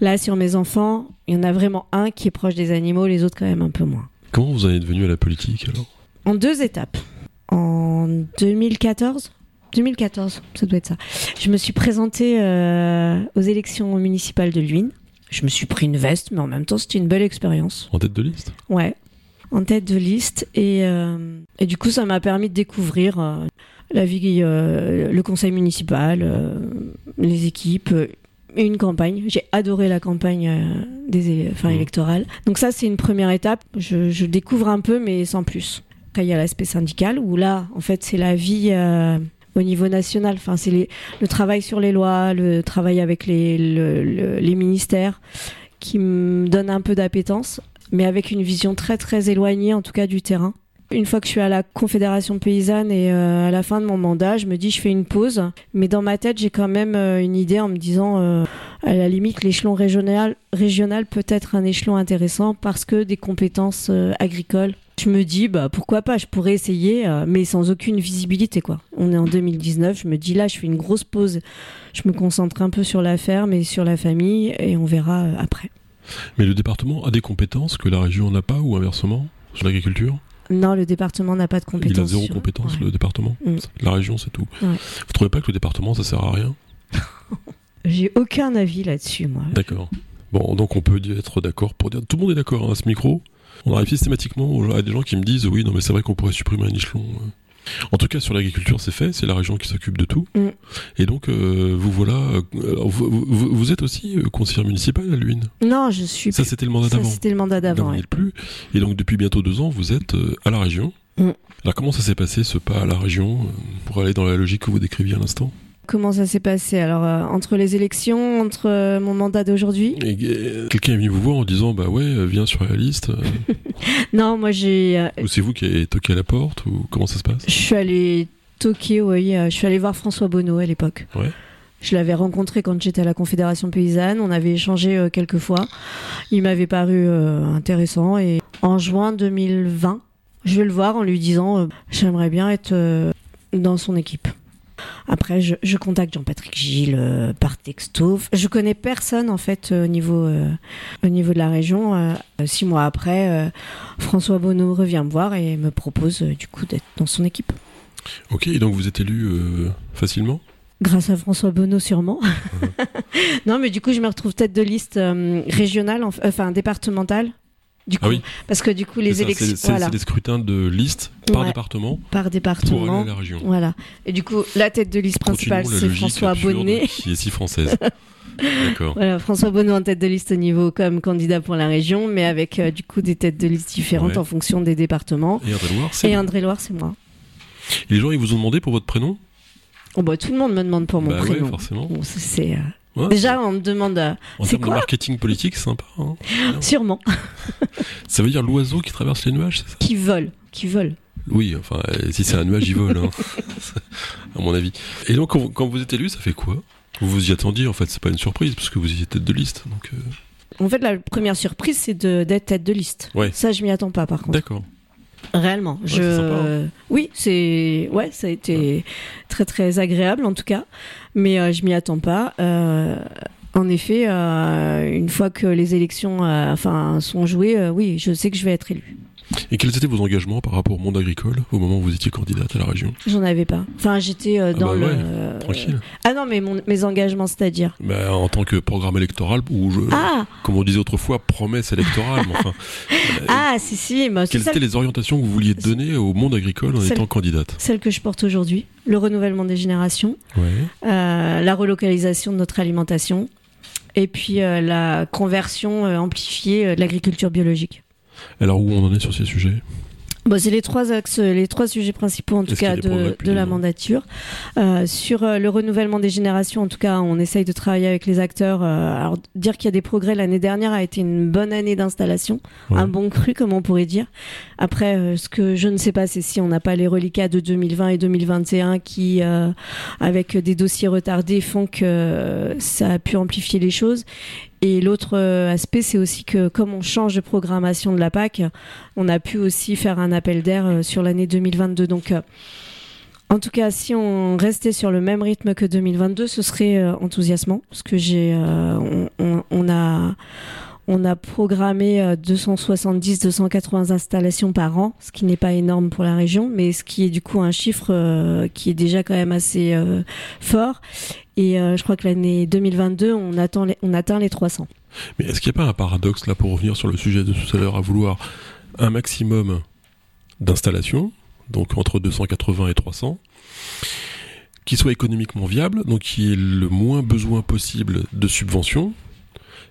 Là, sur mes enfants, il y en a vraiment un qui est proche des animaux, les autres quand même un peu moins. Comment vous en êtes venu à la politique alors? En deux étapes. En 2014 2014, ça doit être ça. Je me suis présentée euh, aux élections municipales de Luynes. Je me suis pris une veste, mais en même temps, c'était une belle expérience. En tête de liste? Ouais, en tête de liste. Et, euh, et du coup, ça m'a permis de découvrir euh, la vie, euh, le conseil municipal, euh, les équipes. euh, Et une campagne. J'ai adoré la campagne euh, des enfin, Mhm. électorale. Donc ça, c'est une première étape. Je, je découvre un peu, mais sans plus. Après, il y a l'aspect syndical, où là, en fait, c'est la vie au niveau national. Enfin, c'est le travail sur les lois, le travail avec les, le- le- les ministères, qui me donne un peu d'appétence, mais avec une vision très très éloignée, en tout cas du terrain. Une fois que je suis à la Confédération paysanne et euh, à la fin de mon mandat, je me dis je fais une pause, mais dans ma tête j'ai quand même euh, une idée en me disant euh, à la limite l'échelon régional, régional peut être un échelon intéressant parce que des compétences agricoles. Je me dis bah pourquoi pas, je pourrais essayer, mais sans aucune visibilité quoi. On est en 2019, je me dis là je fais une grosse pause, je me concentre un peu sur la ferme et sur la famille et on verra après. Mais le département a des compétences que la région n'a pas ou inversement sur l'agriculture? Non, le département n'a pas de compétences. Il a zéro sur- compétence, Ouais. le département Mm. La région, c'est tout. Ouais. Vous trouvez pas que le département, ça sert à rien J'ai aucun avis là-dessus, moi. D'accord. Bon, donc on peut être d'accord pour dire. Tout le monde est d'accord hein, à ce micro. On arrive systématiquement à des gens qui me disent oui, non, mais c'est vrai qu'on pourrait supprimer un échelon. En tout cas, sur l'agriculture, c'est fait. C'est la région qui s'occupe de tout. Mm. Et donc, euh, vous voilà. euh, alors, vous, vous- vous êtes aussi euh, conseillère municipale à Luynes. Non, je suis. Ça, c'était le mandat ça, d'avant. c'était le mandat d'avant. ouais. plus. Et donc, depuis bientôt deux ans, vous êtes à la région. Mm. Alors, comment ça s'est passé ce pas à la région pour aller dans la logique que vous décriviez à l'instant? Comment ça s'est passé Alors, euh, entre les élections, entre euh, mon mandat d'aujourd'hui? Euh, Quelqu'un est venu vous voir en disant bah ouais, viens sur la liste. Non, moi, j'ai. ou c'est vous qui avez toqué à la porte ou comment ça se passe? Je suis allée toquer, oui. je suis allée voir François Bonneau à l'époque. Ouais. Je l'avais rencontré quand j'étais à la Confédération paysanne. On avait échangé quelques fois. Il m'avait paru intéressant. Et en juin 2020, je vais le voir en lui disant J'aimerais bien être dans son équipe. Après, je, je contacte Jean-Patrick Gilles euh, par texto. Je connais personne en fait euh, au niveau euh, au niveau de la région. Six mois après, François Bonneau revient me voir et me propose du coup d'être dans son équipe. Ok, et donc vous êtes élu facilement? Grâce à François Bonneau, sûrement. non, mais du coup, je me retrouve tête de liste régionale, enf- enfin départementale. Du coup, Ah oui. parce que du coup, les élections, C'est voilà, des scrutins de liste par Ouais. département par pour département. à la région. Voilà. Et du coup, la tête de liste principale, c'est François Bonnet. qui est si française. D'accord. Voilà, François Bonneau en tête de liste au niveau comme candidat pour la région, mais avec euh, du coup des têtes de liste différentes Ouais. en fonction des départements. Et André Loire, c'est Et vous. André Loire, c'est moi. Et Les gens, ils vous ont demandé pour votre prénom? Oh, bah, tout le monde me demande pour mon Bah ouais, prénom. forcément. Bon, c'est- c'est, euh, Ouais. Déjà, on me demande euh, En termes de marketing politique, c'est sympa. hein. sûrement Ça veut dire l'oiseau qui traverse les nuages, c'est ça? Qui vole, qui vole. Oui, enfin, euh, si c'est un nuage, il vole, hein. à mon avis. Et donc, quand vous, êtes élu, ça fait quoi? Vous vous y attendiez, en fait, c'est pas une surprise, parce que vous étiez tête de liste. Donc, euh, En fait, la première surprise, c'est de- d'être tête de liste. Ouais. Ça, je m'y attends pas, par contre. D'accord. Réellement. je... c'est sympa, hein. Oui, c'est. Ouais, ça a été très, très agréable, en tout cas. Mais euh, je m'y attends pas. Euh, En effet, euh, une fois que les élections enfin, sont jouées, oui, je sais que je vais être élue. Et quels étaient vos engagements par rapport au monde agricole au moment où vous étiez candidate à la région? J'en avais pas. Enfin, j'étais euh, Ah dans bah le. ouais, euh, Tranquille. Ah non, mais mon- mes engagements, c'est-à-dire? Bah, en tant que programme électoral, ou je, Ah comme on disait autrefois, promesse électorale, mais enfin, euh, Ah, si, si. bah, quelles celle, étaient les orientations que vous vouliez donner au monde agricole en Celle- étant candidate? Celle que je porte aujourd'hui. Le renouvellement des générations. Ouais. la relocalisation de notre alimentation. Et puis euh, la conversion euh, amplifiée euh, de l'agriculture biologique. Alors, où on en est sur ces sujets? Bon, c'est les trois axes, les trois sujets principaux en tout cas de, la mandature. Euh, sur euh, le renouvellement des générations, en tout cas, on essaye de travailler avec les acteurs. euh, alors dire qu'il y a des progrès l'année dernière a été une bonne année d'installation, Ouais. un bon cru comme on pourrait dire. Après, ce que je ne sais pas, c'est si on n'a pas les reliquats de 2020 et 2021 qui, euh, avec des dossiers retardés, font que ça a pu amplifier les choses. Et l'autre euh, aspect, c'est aussi que comme on change de programmation de la PAC, on a pu aussi faire un appel d'air euh, sur l'année 2022. Donc, euh, en tout cas, si on restait sur le même rythme que 2022, ce serait enthousiasmant, parce que j'ai, on- on a, on a programmé 270-280 installations par an, ce qui n'est pas énorme pour la région, mais ce qui est du coup un chiffre euh, qui est déjà quand même assez euh, fort. Et euh, je crois que l'année 2022, on, les- on atteint les 300. Mais est-ce qu'il n'y a pas un paradoxe là pour revenir sur le sujet de tout à l'heure à vouloir un maximum d'installations, donc entre 280 et 300, qui soit économiquement viable, donc qui ait le moins besoin possible de subventions,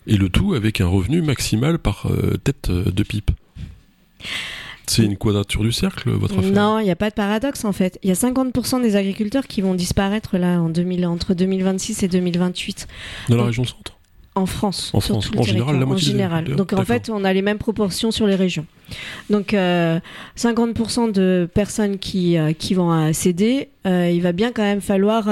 et le tout avec un revenu maximal par euh, tête euh, de pipe C'est une quadrature du cercle, votre affaire? Non, il n'y a pas de paradoxe en fait. Il y a 50% des agriculteurs qui vont disparaître là en 2000, entre 2026 et 2028 Dans la région centre? en France. En France. En général, la moitié En général. Donc en fait, on a les mêmes proportions sur les régions. Donc euh, 50% de personnes qui, euh, qui vont céder, euh, il va bien quand même falloir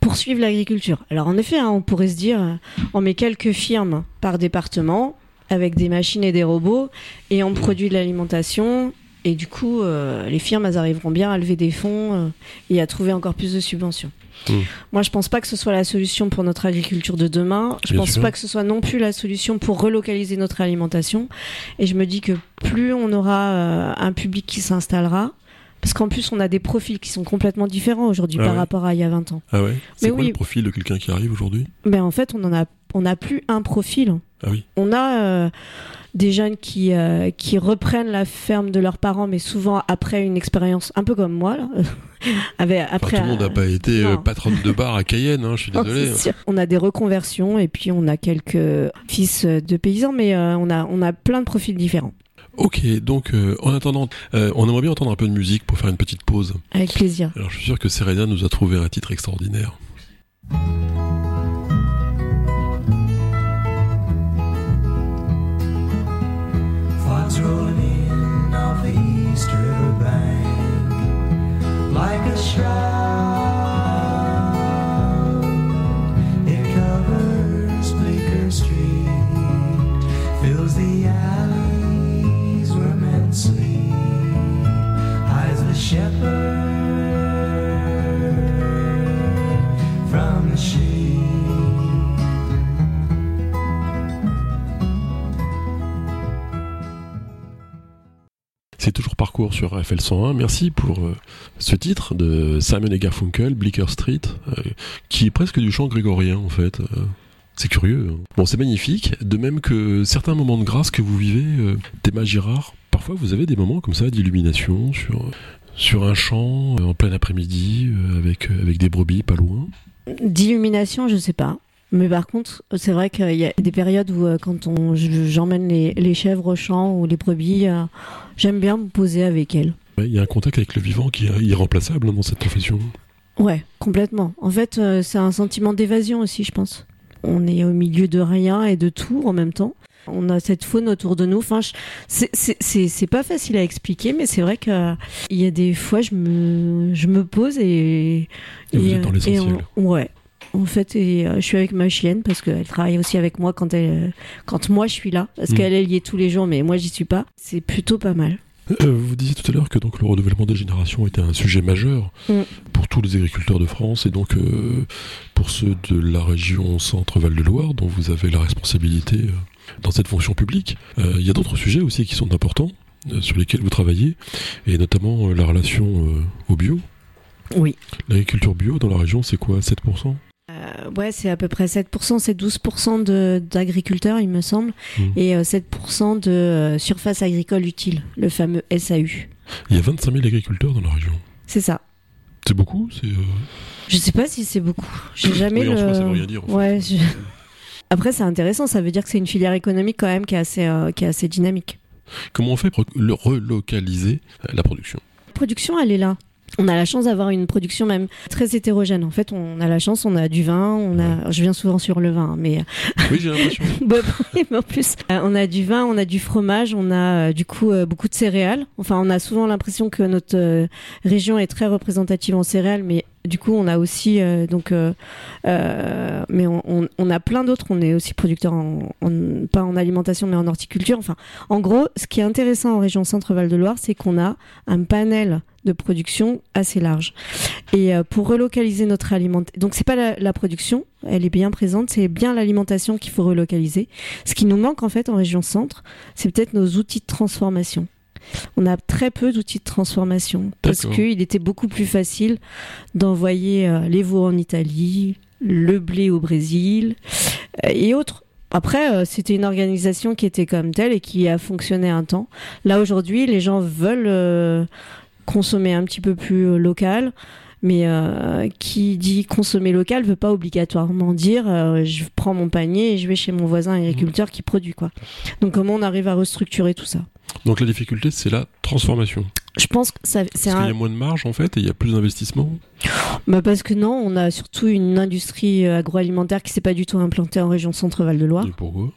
poursuivre l'agriculture. Alors en effet, hein, on pourrait se dire, euh, on met quelques firmes par département avec des machines et des robots et on produit de l'alimentation. Et du coup, euh, les firmes, elles arriveront bien à lever des fonds euh, et à trouver encore plus de subventions. Mmh. Moi, je pense pas que ce soit la solution pour notre agriculture de demain. Je Bien pense sûr. pas que ce soit non plus la solution pour relocaliser notre alimentation. Et je me dis que plus on aura euh, un public qui s'installera, parce qu'en plus, on a des profils qui sont complètement différents aujourd'hui Ah par ouais. rapport à il y a 20 ans. Ah ouais C'est quoi oui. le profil de quelqu'un qui arrive aujourd'hui? Mais en fait, on en a, on n'a plus un profil. Ah oui On a euh, des jeunes qui, euh, qui reprennent la ferme de leurs parents, mais souvent après une expérience un peu comme moi. Là. Avec, Enfin, après, tout le monde n'a pas été euh, non. patronne de bar à Cayenne, hein, je suis désolé. sûr. On a des reconversions et puis on a quelques fils de paysans, mais euh, on, a, on a plein de profils différents. Ok, donc euh, en attendant, euh, on aimerait bien entendre un peu de musique pour faire une petite pause. Avec plaisir. Alors je suis sûr que Serena nous a trouvé un titre extraordinaire. Fogs rolling in off the East River bank like a shroud. It covers Bleecker Street, fills the alleys C'est toujours parcours sur RFL 101. Merci pour euh, ce titre de Simon et Garfunkel, Bleecker Street, euh, qui est presque du chant grégorien en fait. Euh, c'est curieux. hein. Bon, c'est magnifique. De même que certains moments de grâce que vous vivez, euh, Théma Girard, parfois vous avez des moments comme ça d'illumination sur, sur un champ euh, en plein après-midi euh, avec, avec des brebis pas loin. D'illumination, je sais pas. Mais par contre, c'est vrai qu'il y a des périodes où, euh, quand on, je- j'emmène les, les chèvres au champ ou les brebis, euh, j'aime bien me poser avec elles. Ouais, Il y a un contact avec le vivant qui est irremplaçable hein, dans cette profession. Ouais, complètement. En fait, euh, c'est un sentiment d'évasion aussi, je pense. On est au milieu de rien et de tout en même temps. On a cette faune autour de nous. Enfin, c'est- pas facile à expliquer, mais c'est vrai que euh, il y a des fois, je me, je me pose et. Et vous êtes dans euh, l'essentiel. ouais. En fait, et, euh, je suis avec ma chienne parce qu'elle travaille aussi avec moi quand elle, quand moi je suis là, parce Mm. qu'elle est tous les jours, mais moi j'y suis pas. C'est plutôt pas mal. Euh, vous disiez tout à l'heure que donc le renouvellement des générations était un sujet majeur Mm. pour tous les agriculteurs de France et donc euh, pour ceux de la région Centre-Val de Loire dont vous avez la responsabilité euh, dans cette fonction publique. Euh, Il y a d'autres sujets aussi qui sont importants euh, sur lesquels vous travaillez et notamment euh, la relation au bio. Oui. L'agriculture bio dans la région, c'est quoi 7% Euh, ouais, c'est à peu près 7%, c'est 12% de- d'agriculteurs, il me semble, Mhm. et euh, 7% de surface agricole utile, le fameux SAU. Il y a 25 000 agriculteurs dans la région. C'est ça. C'est beaucoup euh, Je sais pas si c'est beaucoup. J'ai jamais Oui, en le. soi, ça veut rien dire, en. Ouais. je- Après, c'est intéressant. Ça veut dire que c'est une filière économique quand même qui est assez, euh, qui est assez dynamique. Comment on fait pour le relocaliser euh, la production? La production, elle est là. On a la chance d'avoir une production même très hétérogène. En fait, on a la chance, on a du vin, on a. Je viens souvent sur le vin, mais Oui, j'ai l'impression. Mais en plus, euh, on a du vin, on a du fromage, on a euh, du coup euh, beaucoup de céréales. Enfin, on a souvent l'impression que notre euh, région est très représentative en céréales, mais du coup, on a aussi euh, donc, euh, euh, mais on, a plein d'autres. On est aussi producteur pas en alimentation, mais en horticulture. Enfin, en gros, ce qui est intéressant en région Centre-Val de Loire, c'est qu'on a un panel de production assez large. Et pour relocaliser notre alimentation, donc c'est pas la production, elle est bien présente, c'est bien l'alimentation qu'il faut relocaliser. Ce qui nous manque en fait en région centre, c'est peut-être nos outils de transformation. On a très peu d'outils de transformation parce qu'il était beaucoup plus facile d'envoyer euh, les veaux en Italie, le blé au Brésil euh, et autres. Après, euh, c'était une organisation qui était comme telle et qui a fonctionné un temps. Là aujourd'hui, les gens veulent consommer un petit peu plus local. Mais euh, qui dit consommer local veut pas obligatoirement dire euh, je prends mon panier et je vais chez mon voisin agriculteur qui produit quoi. Donc comment on arrive à restructurer tout ça? Donc la difficulté, c'est la transformation. Je pense que ça, c'est qu'il un... y a moins de marge en fait et il y a plus d'investissement. bah parce que non, on a surtout une industrie euh, agroalimentaire qui s'est pas du tout implantée en région Centre-Val de Loire. Et pourquoi?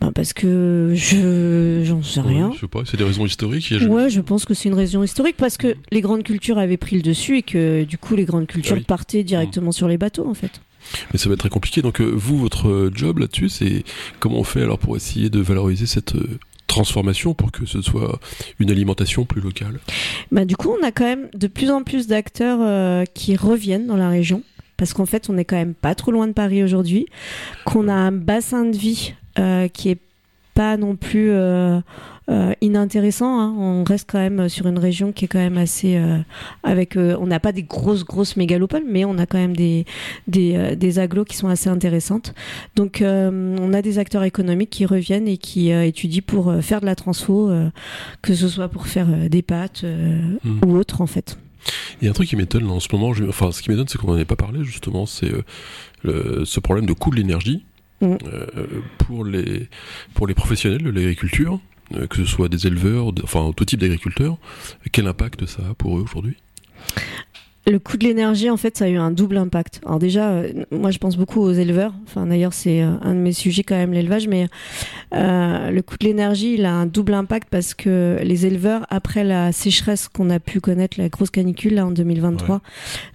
Bah parce que je j'en sais rien. Je sais pas, c'est des raisons historiques. a- Ouais, je pense que c'est une raison historique parce que les grandes cultures avaient pris le dessus et que du coup les grandes cultures Ah oui. partaient directement sur les bateaux en fait. Mais ça va être très compliqué. Donc euh, vous, votre job là-dessus, c'est comment on fait alors pour essayer de valoriser cette euh, transformation pour que ce soit une alimentation plus locale Bah, du coup, on a quand même de plus en plus d'acteurs euh, qui reviennent dans la région. Parce qu'en fait, on est quand même pas trop loin de Paris aujourd'hui. Qu'on a un bassin de vie euh, qui est pas non plus euh, euh, inintéressant. hein. On reste quand même sur une région qui est quand même assez. euh, avec, on n'a pas des grosses, grosses mégalopoles, mais on a quand même des, des, des agglos qui sont assez intéressantes. Donc, on a des acteurs économiques qui reviennent et qui étudient pour faire de la transfo, que ce soit pour faire des pâtes Hmm. ou autre en fait. Il y a un truc qui m'étonne en ce moment, je- enfin ce qui m'étonne c'est qu'on n'en ait pas parlé justement, c'est le- ce problème de coût de l'énergie Mm. euh, pour, les, pour les professionnels de l'agriculture, euh, que ce soit des éleveurs, enfin tout type d'agriculteurs. Quel impact ça a pour eux aujourd'hui? Le coût de l'énergie, en fait, ça a eu un double impact. Alors déjà, euh, moi, je pense beaucoup aux éleveurs. Enfin, d'ailleurs, c'est euh, un de mes sujets quand même, l'élevage. Mais euh, le coût de l'énergie, il a un double impact parce que les éleveurs, après la sécheresse qu'on a pu connaître, la grosse canicule là en 2023,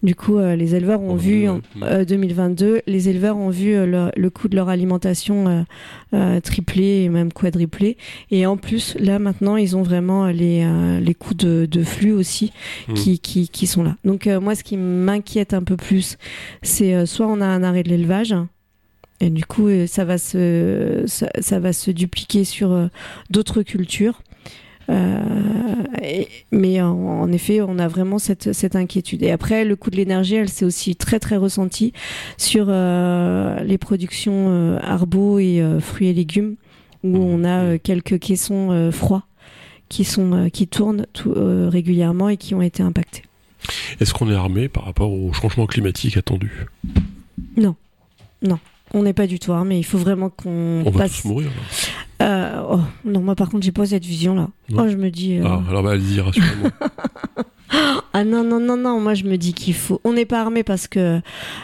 du coup, les éleveurs ont En vu en 2022, euh, 2022, les éleveurs ont vu le, le coût de leur alimentation tripler et même quadrupler. Et en plus, là maintenant, ils ont vraiment les, euh, les coûts de, de flux aussi Mm. qui, qui, qui sont là. Donc moi, ce qui m'inquiète un peu plus, c'est euh, soit on a un arrêt de l'élevage. Et du coup, euh, ça va se, ça, ça va se dupliquer sur euh, d'autres cultures. Euh, et- mais en, en effet, on a vraiment cette, cette inquiétude. Et après, le coût de l'énergie, elle s'est aussi très très ressentie sur euh, les productions euh, et fruits et légumes, où on a quelques caissons froids qui sont qui tournent tout, régulièrement et qui ont été impactés. Est-ce qu'on est armé par rapport au changement climatique attendu? On n'est pas du tout armé. Il faut vraiment qu'on On va passe. tous mourir. Euh, oh, non, moi par contre, j'ai pas cette vision-là. Non. Oh, je me dis. euh, Ah, alors bah, allez-y, rassurez-moi. Ah non non non non moi je me dis qu'il faut on n'est pas armé parce que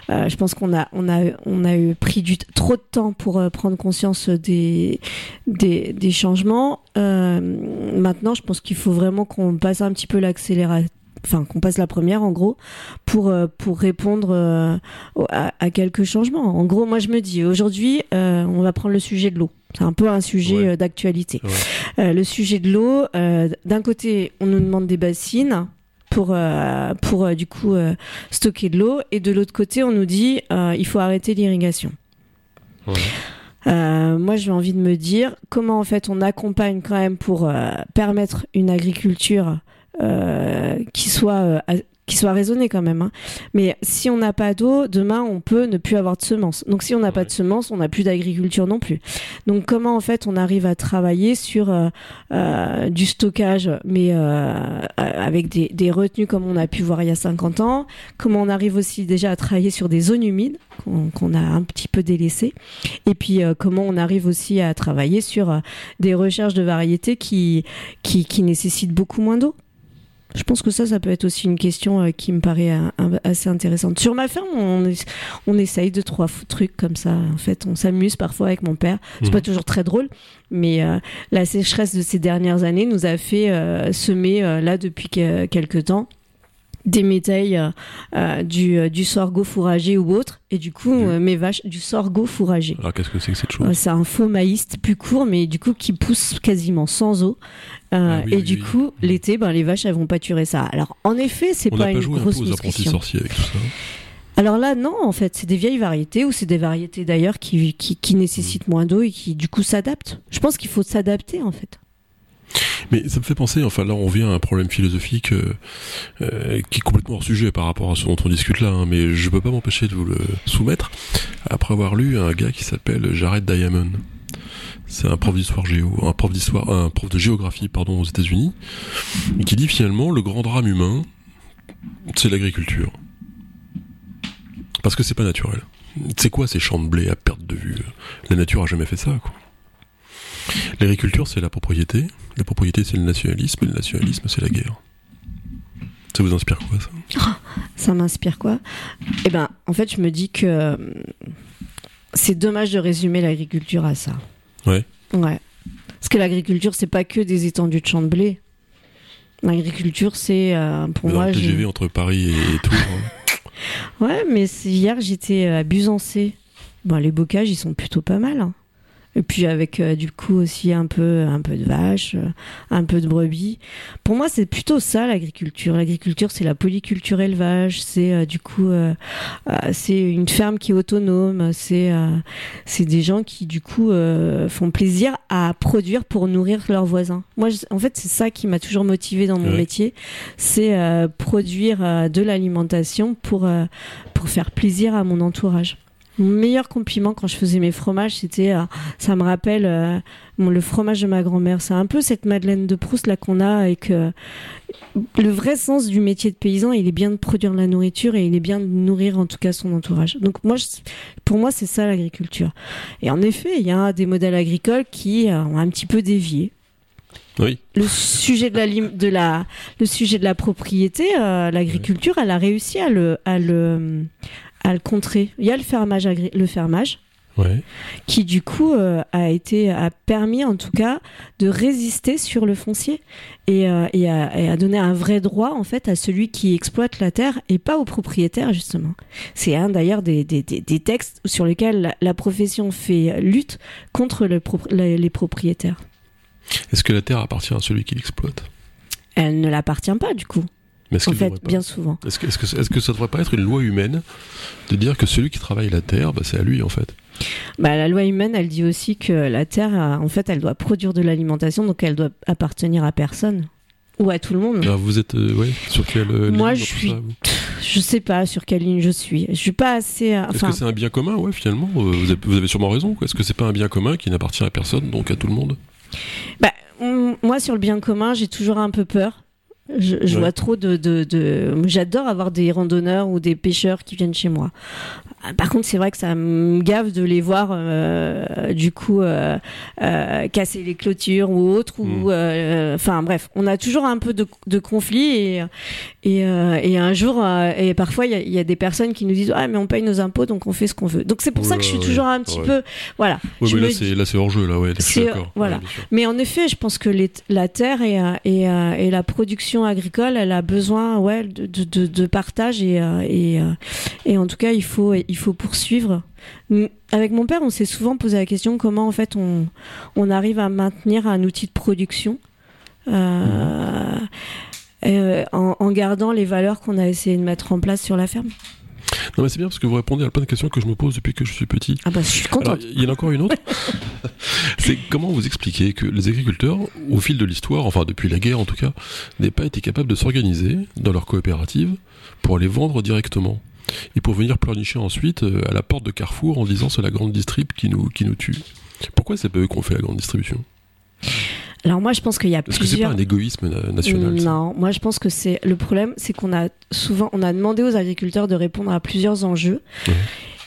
euh, je pense qu'on a on a on a eu pris du trop de temps pour prendre conscience des des, des changements maintenant je pense qu'il faut vraiment qu'on passe un petit peu l'accélérateur enfin qu'on passe la première en gros pour euh, pour répondre euh, à, à quelques changements en gros moi je me dis aujourd'hui euh, on va prendre le sujet de l'eau c'est un peu un sujet Ouais. euh, d'actualité Ouais. le sujet de l'eau, d'un côté, on nous demande des bassines pour, pour du coup stocker de l'eau, et de l'autre côté, on nous dit il faut arrêter l'irrigation. Ouais. Euh, moi, j'ai envie de me dire comment en fait on accompagne quand même pour euh, permettre une agriculture qui soit euh, qui soit raisonnée quand même. hein. Mais si on n'a pas d'eau, demain on peut ne plus avoir de semences. Donc si on n'a pas de semences, on n'a plus d'agriculture non plus. Donc comment en fait on arrive à travailler sur euh, euh, du stockage, mais euh, euh, avec des, des retenues comme on a pu voir il y a 50 ans? Comment on arrive aussi déjà à travailler sur des zones humides qu'on qu'on a un petit peu délaissées? Et puis euh, comment on arrive aussi à travailler sur euh, des recherches de variétés qui, qui, qui nécessitent beaucoup moins d'eau? Je pense que ça, ça peut être aussi une question euh, qui me paraît euh, assez intéressante. Sur ma ferme, on, es- on essaye deux, trois trucs comme ça. En fait, on s'amuse parfois avec mon père. C'est Mhm. pas toujours très drôle, mais euh, la sécheresse de ces dernières années nous a fait euh, semer, là, depuis que- quelques temps, des métailles euh, euh, du, euh, du sorgho fourragé ou autre. Et du coup, Du- euh, mes vaches, du sorgho fourragé. Alors qu'est-ce que c'est que cette chose C'est un faux maïs plus court, mais du coup qui pousse quasiment sans eau. Ah oui, et oui, du oui. coup, l'été, ben, les vaches, elles vont pâturer ça. Alors, en effet, c'est pas pas une joué un peu grosse aux apprentis nutrition. sorciers avec tout ça. Alors là, non, en fait, c'est des vieilles variétés ou c'est des variétés d'ailleurs qui, qui, qui nécessitent moins d'eau et qui, du coup, s'adaptent. Je pense qu'il faut s'adapter, en fait. Mais ça me fait penser, enfin là on vient à un problème philosophique euh, euh, qui est complètement hors sujet par rapport à ce dont on discute là, hein, mais je peux pas m'empêcher de vous le soumettre après avoir lu un gars qui s'appelle Jared Diamond. C'est un prof d'histoire géo, un prof d'histoire, un prof de géographie pardon aux États-Unis, qui dit finalement le grand drame humain, c'est l'agriculture, parce que c'est pas naturel. C'est quoi ces champs de blé à perte de vue? La nature a jamais fait ça. L'agriculture, c'est la propriété. La propriété, c'est le nationalisme. Et le nationalisme, c'est la guerre. Ça vous inspire quoi, ça? Ça m'inspire quoi? Eh ben, en fait, je me dis que euh, c'est dommage de résumer l'agriculture à ça. Ouais. Ouais. Parce que l'agriculture, c'est pas que des étendues de champs de blé. L'agriculture, c'est euh, pour Vous moi. le TGV entre Paris et Tours. hein. Ouais, mais hier, j'étais euh, à Busancé. Bon, les bocages, ils sont plutôt pas mal. hein. Et puis avec euh, du coup aussi un peu, un peu de vaches, euh, un peu de brebis. Pour moi, c'est plutôt ça l'agriculture. L'agriculture, c'est la polyculture élevage. C'est euh, du coup, c'est une ferme qui est autonome. C'est, c'est des gens qui du coup font plaisir à produire pour nourrir leurs voisins. Moi, je- en fait, c'est ça qui m'a toujours motivé dans mon métier. C'est produire de l'alimentation pour pour faire plaisir à mon entourage. Mon meilleur compliment quand je faisais mes fromages, c'était, euh, ça me rappelle euh, le fromage de ma grand-mère. C'est un peu cette Madeleine de Proust là qu'on a et que le vrai sens du métier de paysan, il est bien de produire de la nourriture et il est bien de nourrir en tout cas son entourage. Donc moi, je- pour moi, c'est ça l'agriculture. Et en effet, il y a des modèles agricoles qui euh, ont un petit peu dévié Oui. le sujet de la, lim- de la, le sujet de la propriété, euh, l'agriculture, elle a réussi à le, à le, à le contrer. Il y a le fermage, le fermage Ouais. qui du coup euh, a été, a permis en tout cas de résister sur le foncier et, euh, et, a, et a donné un vrai droit en fait à celui qui exploite la terre et pas au propriétaire justement. C'est un d'ailleurs des, des, des, des textes sur lesquels la, la profession fait lutte contre le les propriétaires. Est-ce que la terre appartient à celui qui l'exploite? Elle ne l'appartient pas du coup. Mais En fait, bien souvent. Est-ce que, ça devrait pas être une loi humaine de dire que celui qui travaille la terre, bah, c'est à lui en fait? Bah, la loi humaine, elle dit aussi que la Terre, euh, en fait, elle doit produire de l'alimentation, donc elle doit appartenir à personne ou à tout le monde. Alors, vous êtes euh, ouais, sur quelle euh, Moi, ligne je suis- ça, Je sais pas sur quelle ligne je suis. Je suis pas assez. euh, Est-ce que c'est un bien commun, ouais, finalement vous, avez, vous avez sûrement raison. Est-ce que c'est pas un bien commun qui n'appartient à personne, donc à tout le monde? Bah, moi, sur le bien commun, j'ai toujours un peu peur. Je, je Ouais. vois trop de. de, de- J'adore avoir des randonneurs ou des pêcheurs qui viennent chez moi. Par contre, c'est vrai que ça me gave de les voir, euh, du coup, euh, euh, casser les clôtures ou autre. Ou, euh, enfin, bref, on a toujours un peu de, de conflit et, et, et un jour, et parfois, il y a- il y, a des personnes qui nous disent Ah, mais on paye nos impôts, donc on fait ce qu'on veut. Donc, c'est pour Ouais, ça que je suis ouais, toujours un petit ouais. peu. Voilà. Je mais là, c'est, dis- hors jeu, là, ouais, je suis voilà. Mais en effet, je pense que les- la terre et, et, et la production agricole, elle a besoin ouais, de, de, partage et, et, et en tout cas, il faut, il faut poursuivre. Avec mon père, on s'est souvent posé la question comment en fait on, on arrive à maintenir un outil de production euh, euh, en, en gardant les valeurs qu'on a essayé de mettre en place sur la ferme. Non, mais c'est bien parce que vous répondez à plein de questions que je me pose depuis que je suis petit. Ah bah, je suis contente. il y en a encore une autre. c'est comment vous expliquez que les agriculteurs, au fil de l'histoire, enfin depuis la guerre en tout cas, n'aient pas été capables de s'organiser dans leur coopérative pour aller vendre directement? Et pour venir pleurnicher ensuite euh, à la porte de Carrefour en disant c'est la grande distrib qui nous, qui nous tue. Pourquoi c'est pas eux qui ont fait la grande distribution? Alors moi, je pense qu'il y a Est-ce que c'est plusieurs... pas un égoïsme na- national ça Non, moi je pense que c'est le problème, c'est qu'on a souvent, on a demandé aux agriculteurs de répondre à plusieurs enjeux. Ouais.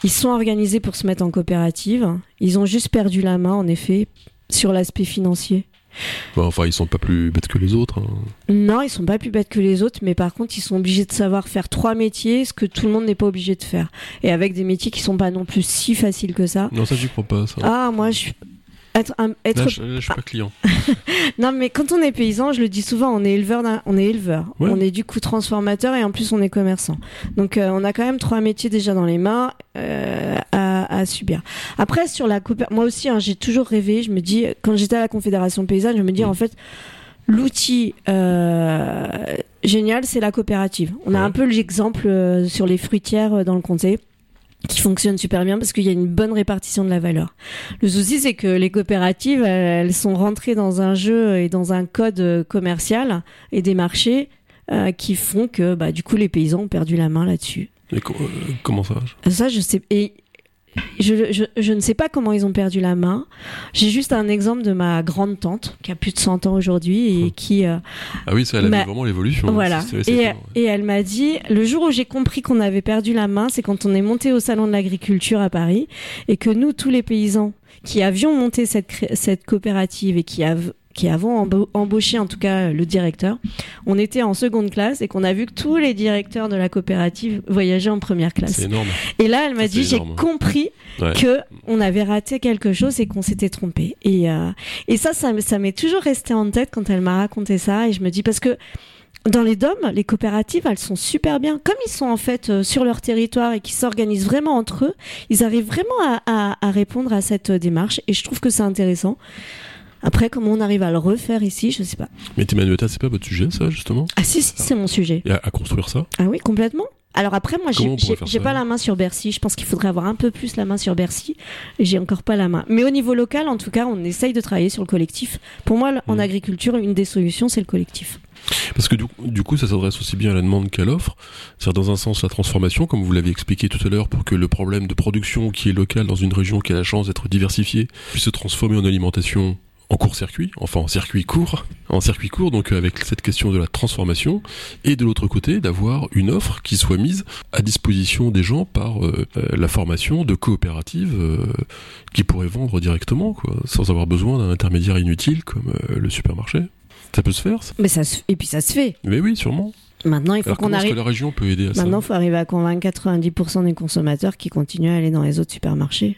Ils sont organisés pour se mettre en coopérative. Ils ont juste perdu la main, en effet, sur l'aspect financier. Enfin, ils sont pas plus bêtes que les autres. hein. Non, ils sont pas plus bêtes que les autres, mais par contre, ils sont obligés de savoir faire trois métiers, ce que tout le monde n'est pas obligé de faire. Et avec des métiers qui sont pas non plus si faciles que ça. Non, ça, j'y crois pas. Ça. Ah, moi, je suis être, un- être là, je, là, je suis pas client. Non, mais quand on est paysan, je le dis souvent, on est éleveur, on est éleveur, Ouais. on est du coup transformateur et en plus on est commerçant. Donc euh, on a quand même trois métiers déjà dans les mains euh, à, subir. Après sur la coopé- moi aussi, hein, j'ai toujours rêvé. Je me dis quand j'étais à la Confédération paysanne, je me dis Mm. en fait l'outil euh, génial, c'est la coopérative. On a un peu l'exemple euh, sur les fruitières euh, dans le comté qui fonctionne super bien parce qu'il y a une bonne répartition de la valeur. Le souci, c'est que les coopératives, elles, sont rentrées dans un jeu et dans un code commercial et des marchés qui font que, bah, du coup, les paysans ont perdu la main là-dessus. Co- euh, comment ça Ça, je sais. Et je, je, je ne sais pas comment ils ont perdu la main. J'ai juste un exemple de ma grande tante qui a plus de 100 ans aujourd'hui et Hum. qui. euh, Ah oui, ça, elle a vraiment l'évolution. voilà. C'est- c'est- Et, c'est clair, ouais. et elle m'a dit, le jour où j'ai compris qu'on avait perdu la main, c'est quand on est monté au salon de l'agriculture à Paris et que nous, tous les paysans qui avions monté cette, cette coopérative et qui, av- qui avons emba- embauché en tout cas le directeur, on était en seconde classe et qu'on a vu que tous les directeurs de la coopérative voyageaient en première C'est classe. énorme. Et là, elle m'a dit, c'est j'ai compris Ouais. que on avait raté quelque chose et qu'on s'était trompé. Et, euh, et ça, ça, m'est toujours resté en tête quand elle m'a raconté ça. Et je me dis, parce que dans les DOM, les coopératives, elles sont super bien. Comme ils sont en fait euh, sur leur territoire et qu'ils s'organisent vraiment entre eux, ils arrivent vraiment à, à- à répondre à cette euh, démarche. Et je trouve que c'est intéressant. Après, comment on arrive à le refaire ici, je sais pas. Mais Timanueta, c'est pas votre sujet, ça, justement Ah si, si, c'est mon sujet. Et à, à construire ça Ah oui, complètement. Alors après, moi, j'ai pas la main sur Bercy. Je pense qu'il faudrait avoir un peu plus la main sur Bercy. J'ai encore pas la main. Mais au niveau local, en tout cas, on essaye de travailler sur le collectif. Pour moi, en Mhm. agriculture, une des solutions, c'est le collectif. Parce que du, du coup, ça s'adresse aussi bien à la demande qu'à l'offre. C'est-à-dire, dans un sens, la transformation, comme vous l'avez expliqué tout à l'heure, pour que le problème de production qui est local dans une région qui a la chance d'être diversifiée puisse se transformer en alimentation en court-circuit, enfin en circuit court, en circuit court, donc euh, avec cette question de la transformation, et de l'autre côté, d'avoir une offre qui soit mise à disposition des gens par euh, euh, la formation de coopératives euh, qui pourraient vendre directement, quoi, sans avoir besoin d'un intermédiaire inutile comme euh, le supermarché. Ça peut se faire, ça Mais ça se- Et puis ça se fait. Mais oui, sûrement. Maintenant, il faut qu'on arrive. que la région peut aider à ça? Maintenant, il faut arriver à convaincre 90% des consommateurs qui continuent à aller dans les autres supermarchés.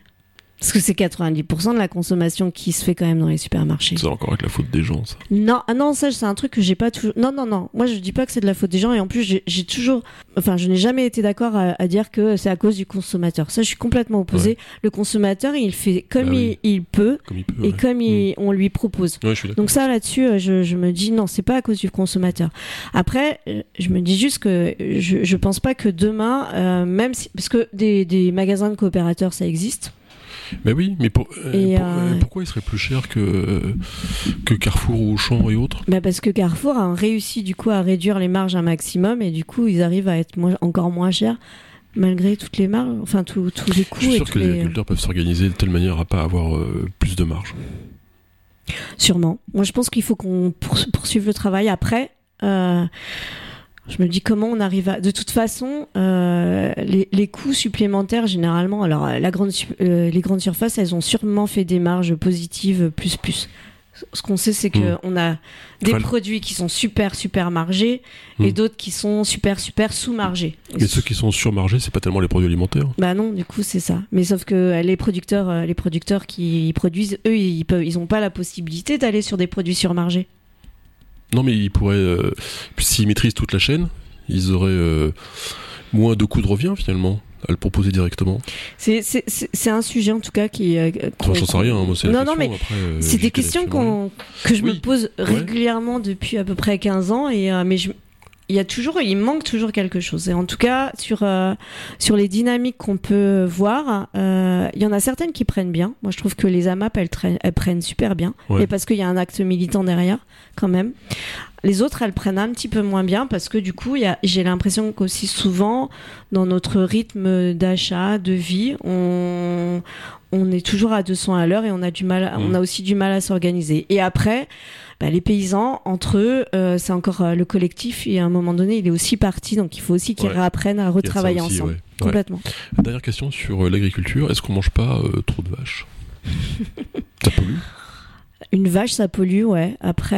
Parce que c'est 90% de la consommation qui se fait quand même dans les supermarchés. C'est encore avec la faute des gens, ça. Non, ah non, ça c'est un truc que j'ai pas toujours. Non, non, non. Moi je dis pas que c'est de la faute des gens et en plus j'ai toujours, enfin je n'ai jamais été d'accord à, à dire que c'est à cause du consommateur. Ça je suis complètement opposé. Le consommateur il fait comme Bah oui. il, peut Comme il peut. et ouais. comme il- on lui propose. Ouais, je suis d'accord. Donc ça là-dessus, euh, je, je me dis non, c'est pas à cause du consommateur. Après, euh, je me dis juste que je, je pense pas que demain, euh, même si parce que des, des magasins de coopérateurs ça existe. Mais oui, mais pour- euh, Et, pour- euh, euh, pourquoi il serait plus cher que, que Carrefour ou Auchan et autres? Bah parce que Carrefour a réussi du coup à réduire les marges un maximum et du coup ils arrivent à être moins- encore moins chers malgré toutes les marges, enfin tous les coûts Je suis sûr que les les- agriculteurs peuvent s'organiser de telle manière à pas avoir euh, plus de marge. Sûrement. Moi, je pense qu'il faut qu'on poursu- poursuive le travail. Après, euh, je me dis comment on arrive à. De toute façon, euh, les, les coûts supplémentaires, généralement, alors euh, la grande, su- euh, les grandes surfaces, elles ont sûrement fait des marges positives plus plus. Ce qu'on sait, c'est que Mm. on a des Enfin, produits qui sont super super margés et Mm. d'autres qui sont super super sous margés. Mais ceux qui sont surmargés, c'est pas tellement les produits alimentaires. Bah non, du coup c'est ça. Mais sauf que les producteurs, les producteurs qui produisent, eux, ils peuvent, ils ont pas la possibilité d'aller sur des produits surmargés. Non, mais ils pourraient, euh, puis s'ils maîtrisent toute la chaîne, ils auraient euh, moins de coûts de revient finalement à le proposer directement. C'est un sujet en tout cas qui. euh, Enfin, j'en sais rien, hein, moi c'est Non, non, mais euh, C'est des questions qu'on que je me pose régulièrement depuis à peu près 15 ans et euh, mais je il y a toujours il manque toujours quelque chose. Et en tout cas sur euh, sur les dynamiques qu'on peut voir euh, il y en a certaines qui prennent bien. Moi je trouve que les AMAP elles, traînent- elles prennent super bien. Ouais. mais parce qu'il y a un acte militant derrière quand même. Les autres elles prennent un petit peu moins bien parce que du coup j'ai l'impression qu'aussi souvent dans notre rythme d'achat de vie on on est toujours à 200 à l'heure et on a du mal, on Mhm. a aussi du mal à s'organiser. Et après, bah, les paysans entre eux, euh, c'est encore euh, le collectif et à un moment donné, il est aussi parti, donc il faut aussi qu'ils Ouais. réapprennent à retravailler aussi, ensemble. ouais. Ouais. Complètement. Dernière question sur euh, l'agriculture. Est-ce qu'on mange pas euh, trop de vaches? Ça pollue? Une vache, ça pollue, ouais. Après,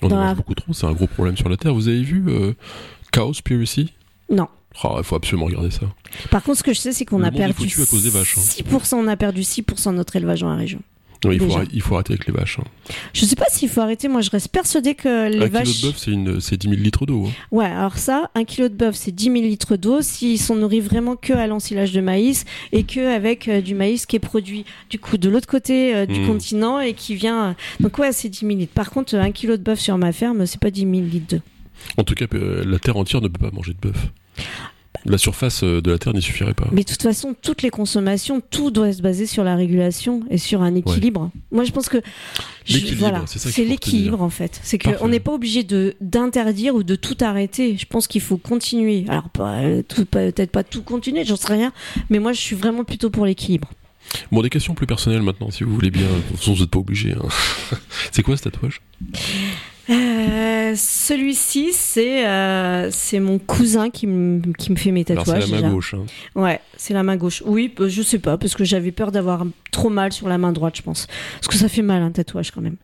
On en mange la... beaucoup trop, c'est un gros problème sur la Terre. Vous avez vu euh, Cowspiracy non. Ah, Il faut absolument regarder ça. Par contre, ce que je sais, c'est qu'on a perdu foutu à cause des vaches, hein. 6%, on a perdu 6% de notre élevage dans la région. Non, il, faut il faut arrêter avec les vaches. hein. Je sais pas s'il faut arrêter. Moi, je reste persuadée que les un vaches. kilo de bœuf, c'est une- c'est 10 000 litres d'eau. hein. Ouais, alors ça, un kilo de bœuf, c'est 10 000 litres d'eau s'ils sont nourris vraiment que à l'ensilage de maïs et que avec euh, du maïs qui est produit du coup de l'autre côté euh, du Mm. continent et qui vient. euh, Donc ouais, c'est 10 000 litres. Par contre, un kilo de bœuf sur ma ferme, c'est pas 10 000 litres d'eau. En tout cas, euh, la Terre entière ne peut pas manger de bœuf. La surface euh, de la Terre n'y suffirait pas. Mais de toute façon, toutes les consommations, tout doit se baser sur la régulation et sur un équilibre. Moi, je pense que je- voilà, c'est l'équilibre en fait. C'est qu'on n'est pas obligé de d'interdire ou de tout arrêter. Je pense qu'il faut continuer. Alors euh, peut-être pas tout continuer, j'en sais rien. Mais moi, je suis vraiment plutôt pour l'équilibre. Bon, des questions plus personnelles maintenant, si vous voulez bien. De toute façon, vous n'êtes pas obligé. hein. c'est quoi ce tatouage? Euh, Celui-ci, c'est euh, c'est mon cousin qui me qui me fait mes Alors, c'est tatouages. la main déjà. gauche. hein. Ouais, c'est la main gauche. Oui, je sais pas, parce que j'avais peur d'avoir trop mal sur la main droite, je pense. Parce que ça fait mal un tatouage quand même.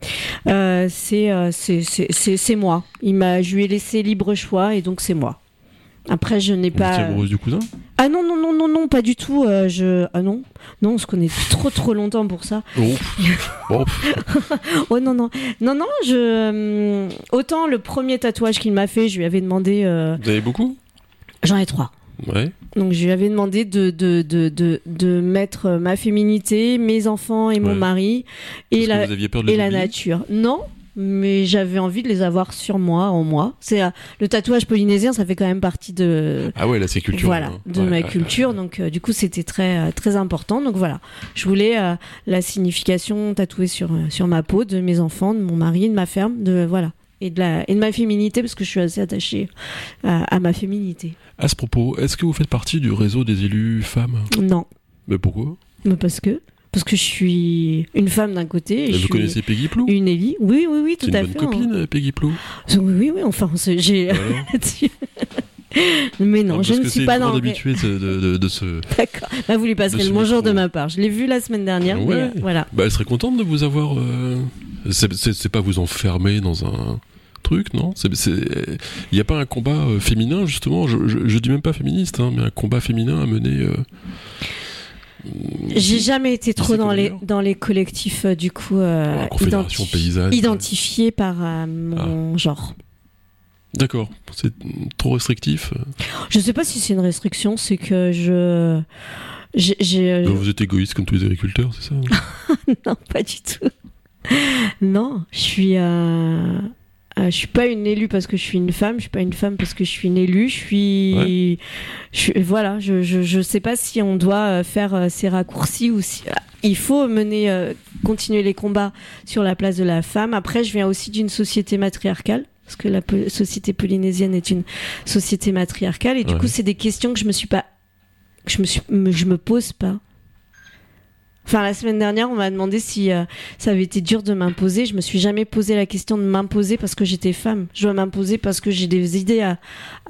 Euh, c'est euh, c'est- c'est c'est- c'est moi. Il m'a, je lui ai laissé libre choix et donc c'est moi. Après, je n'ai pas. étiez amoureuse du cousin? Ah non non non non non, pas du tout. euh, je ah non non, on se connaît trop trop longtemps pour ça. Oh. Oh, non non non non, je hum, autant le premier tatouage qu'il m'a fait, je lui avais demandé. euh, Vous avez beaucoup? J'en ai trois. Ouais. Donc je lui avais demandé de, de, de, de, de mettre euh, ma féminité, mes enfants et mon Ouais. mari et la, vous aviez peur de les et la nature. Non, mais j'avais envie de les avoir sur moi, en moi. C'est euh, le tatouage polynésien, ça fait quand même partie de Ah ouais, là, c'est culturel. voilà hein. de Ouais, ma ouais, culture. Donc euh, du coup c'était très euh, très important. Donc voilà, je voulais euh, la signification tatouée sur sur ma peau de mes enfants, de mon mari, de ma ferme, de voilà. Et de, la, et de ma féminité, parce que je suis assez attachée à, à ma féminité. À ce propos, est-ce que vous faites partie du réseau des élus femmes? Non, Mais pourquoi? Mais parce que parce que je suis une femme d'un côté et Mais je Vous suis connaissez Peggy Plou? une Ellie. Oui, oui, oui, C'est tout une à bonne fait. copine, euh, Peggy Plou. hein. Oui, oui, oui. Enfin, c'est- j'ai. Mais non, je ne suis c'est pas une dans. habituée de, de, de- de ce. D'accord. Là, vous lui passerez le bonjour de ma part. Je l'ai vu la semaine dernière. mais, Ouais. euh, voilà. Bah, elle serait contente de vous avoir. euh, C'est c'est- c'est pas vous enfermer dans un truc, non? C'est- c'est- Il n'y a pas un combat euh, féminin, justement? Je, je, je dis même pas féministe, hein, mais un combat féminin à mener. J'ai jamais été trop dans les dans les collectifs euh, du coup euh, identif- paysanne. identifiés par euh, mon Ah. genre. D'accord, c'est trop restrictif. Je sais pas si c'est une restriction, c'est que je Donc vous êtes égoïste comme tous les agriculteurs, c'est ça hein non, pas du tout. Non, je suis, euh, euh, je suis pas une élue parce que je suis une femme. Je suis pas une femme parce que je suis une élue. Je suis, je suis- voilà. Je, je, je sais pas si on doit euh, faire euh, ces raccourcis ou si. il faut mener, euh, continuer les combats sur la place de la femme. Après, je viens aussi d'une société matriarcale. Parce que la po- société polynésienne est une société matriarcale et du Ouais. coup c'est des questions que je me suis pas, que je me suis, me- je me pose pas. Enfin la semaine dernière on m'a demandé si euh, ça avait été dur de m'imposer. Je me suis jamais posé la question de m'imposer parce que j'étais femme. Je dois m'imposer parce que j'ai des idées à,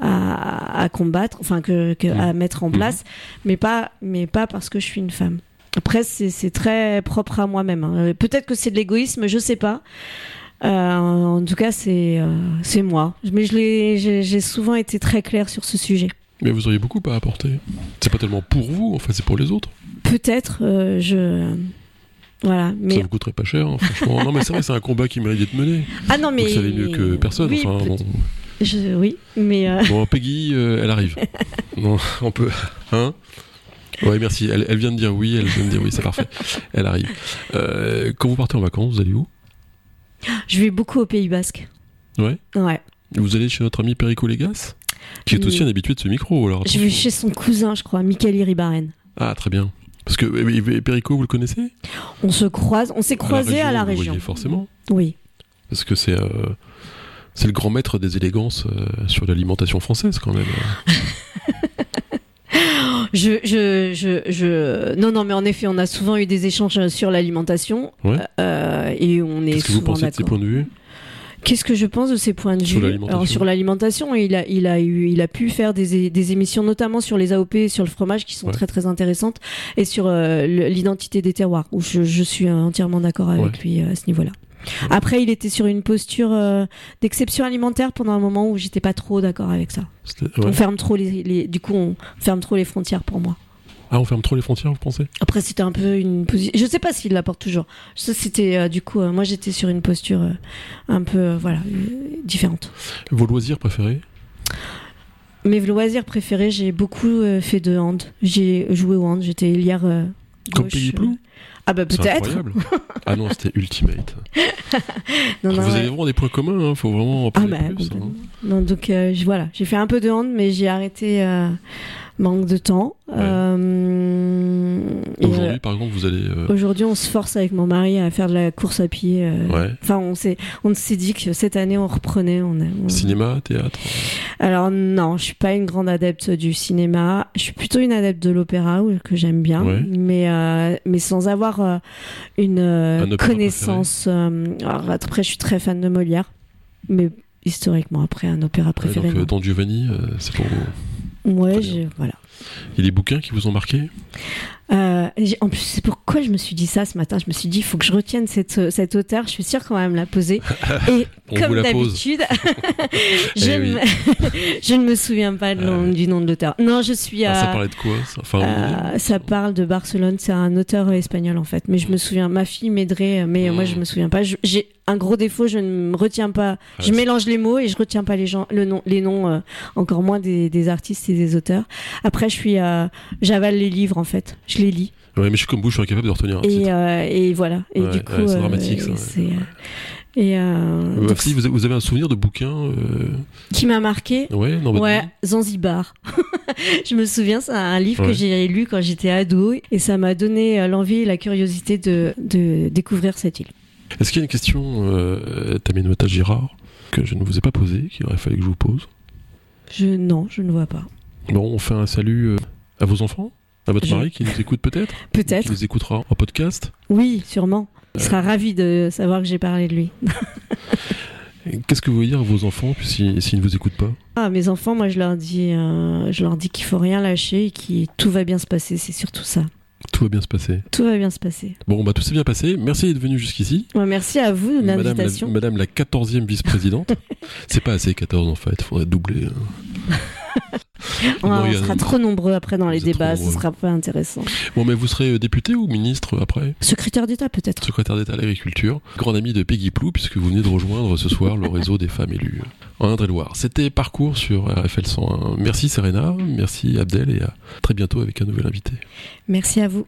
à, à combattre, enfin que, que- à mettre en Mhm. place, mais pas mais pas parce que je suis une femme. Après, c'est c'est très propre à moi-même. hein. Euh, Peut-être que c'est de l'égoïsme, je sais pas. Euh, en tout cas, c'est euh, c'est moi. Mais je l'ai- j'ai j'ai souvent été très claire sur ce sujet. Mais vous auriez beaucoup à apporter. C'est pas tellement pour vous, en fait, c'est pour les autres. Peut-être, euh, je voilà. Ça Mais vous coûterait pas cher, hein, franchement. non, mais c'est vrai, c'est un combat qui mérite d'être mené. ah non, mais Vous savez mieux que personne. Oui, enfin, bon. je- oui, mais euh, Bon, Peggy, euh, elle arrive. non, on peut. Hein? Ouais, merci. Elle, elle vient de dire oui, elle vient de dire oui, c'est parfait. Elle arrive. Quand vous partez en vacances, vous allez où? Je vais beaucoup au Pays Basque. Ouais? Ouais. Vous allez chez notre ami Perico Légas? Qui est aussi un habitué de ce micro, alors. Vais attention. chez son cousin, je crois, Michael Iribaren. Ah, très bien. Parce que euh, Perico, vous le connaissez? On se croise, on s'est croisés à la région. voyez forcément. Oui. Parce que c'est. euh, c'est le grand maître des élégances euh, sur l'alimentation française, quand même. Je, je, je, je, non, non, mais en effet, on a souvent eu des échanges sur l'alimentation Ouais. euh, et on est Qu'est-ce que vous pensez de ces points de vue? Qu'est-ce que je pense de ses points de Sur vue? Alors sur l'alimentation, il a, il a eu, il a pu faire des, des émissions notamment sur les AOP, et sur le fromage, qui sont Ouais. très très intéressantes, et sur euh, l'identité des terroirs, où je, je suis entièrement d'accord avec Ouais. lui euh, à ce niveau-là. Après, il était sur une posture euh, d'exception alimentaire pendant un moment où j'étais pas trop d'accord avec ça. On ferme trop les, les- du coup, on ferme trop les frontières pour moi. Ah, on ferme trop les frontières, vous pensez? Après, c'était un peu une position. Je sais pas s'il l'apporte toujours. Ça, c'était euh, du coup, euh, moi, j'étais sur une posture euh, un peu, voilà, différente. Vos loisirs préférés? Mes loisirs préférés, j'ai beaucoup fait de hand. J'ai joué au hand. J'étais hier. euh, Comme Peggy Blue Ah bah peut-être. ah non, c'était Ultimate. Non, non, vous ouais. avez vraiment des points communs, hein, faut vraiment en Ah parler bah plus. complètement. hein. Non, donc voilà, j'ai fait un peu de hand, mais j'ai arrêté manque de temps. Ouais. Euh, euh, Aujourd'hui, par exemple, vous allez. euh, Aujourd'hui, on se force avec mon mari à faire de la course à pied. euh, Ouais. Enfin, on s'est, on s'est dit que cette année, on reprenait. On, a- on- Cinéma, théâtre. Alors non, je suis pas une grande adepte du cinéma. Je suis plutôt une adepte de l'opéra que j'aime bien, Ouais. mais mais sans avoir une Un connaissance. alors après, je suis très fan de Molière, mais historiquement, après un opéra préféré. donc. Don Giovanni, c'est pour vous. Ouais, très j'ai- voilà. Il y a des bouquins qui vous ont marqué? Euh, en plus, c'est pourquoi je me suis dit ça ce matin. Je me suis dit, il faut que je retienne cette, cette auteur. Je suis sûre qu'on va me la poser. Et comme d'habitude, je, Eh oui. ne me- je ne me souviens pas de nom- Ouais. du nom de l'auteur. Non, je suis Ah. Ça parlait de quoi ça? Enfin, Euh, ça parle de Barcelone, c'est un auteur espagnol en fait, mais je me souviens, ma fille m'aiderait, mais Mm. moi je me souviens pas. Je- J'ai un gros défaut, je ne me retiens pas, Ah, je mélange les mots et je retiens pas les gens, le nom, les noms, euh, encore moins des, des artistes et des auteurs. Après, je suis, euh, j'avale les livres en fait, je les lis Ouais, mais je suis comme vous, je suis incapable de retenir un titre. et, euh, et voilà. Et Ouais, du ouais, coup, c'est euh, dramatique, ça, et euh, Euh, si, vous avez, un souvenir de bouquin euh, qui m'a marqué. Ouais, votre Ouais, Zanzibar. je me souviens, c'est un livre que j'ai lu quand j'étais ado et ça m'a donné l'envie et la curiosité de, de découvrir cette île. Est-ce qu'il y a une question, euh, Taminota Girard, que je ne vous ai pas posée, qu'il aurait fallu que je vous pose? Je, non, je ne vois pas. Bon, on fait un salut euh, à vos enfants À votre Je- mari qui nous écoute peut-être Qui Peut-être. nous écoutera en podcast Oui, sûrement. Il Euh. sera ravi de savoir que j'ai parlé de lui. Qu'est-ce que vous voulez dire à vos enfants puis si- s'ils ne vous écoutent pas? Ah, mes enfants, moi, je leur dis, euh, je leur dis qu'il faut rien lâcher et que tout va bien se passer. C'est surtout ça. Tout va bien se passer. Tout va bien se passer. Bon, bah tout s'est bien passé. Merci d'être venu jusqu'ici. Ouais, merci à vous de Madame la, l'invitation. Madame la 14e vice-présidente. C'est pas assez 14 en fait, il faudrait doubler. hein. On, Non, sera trop nombreux après dans les débats, ce sera pas intéressant. Bon, mais vous serez député ou ministre après? Secrétaire d'État, peut-être. Secrétaire d'État à l'agriculture, grand ami de Peggy Plou, puisque vous venez de rejoindre ce soir le réseau des femmes élues en Indre-et-Loire. C'était Parcours sur RFL 101. Merci Serena, merci Abdel et à très bientôt avec un nouvel invité. Merci à vous.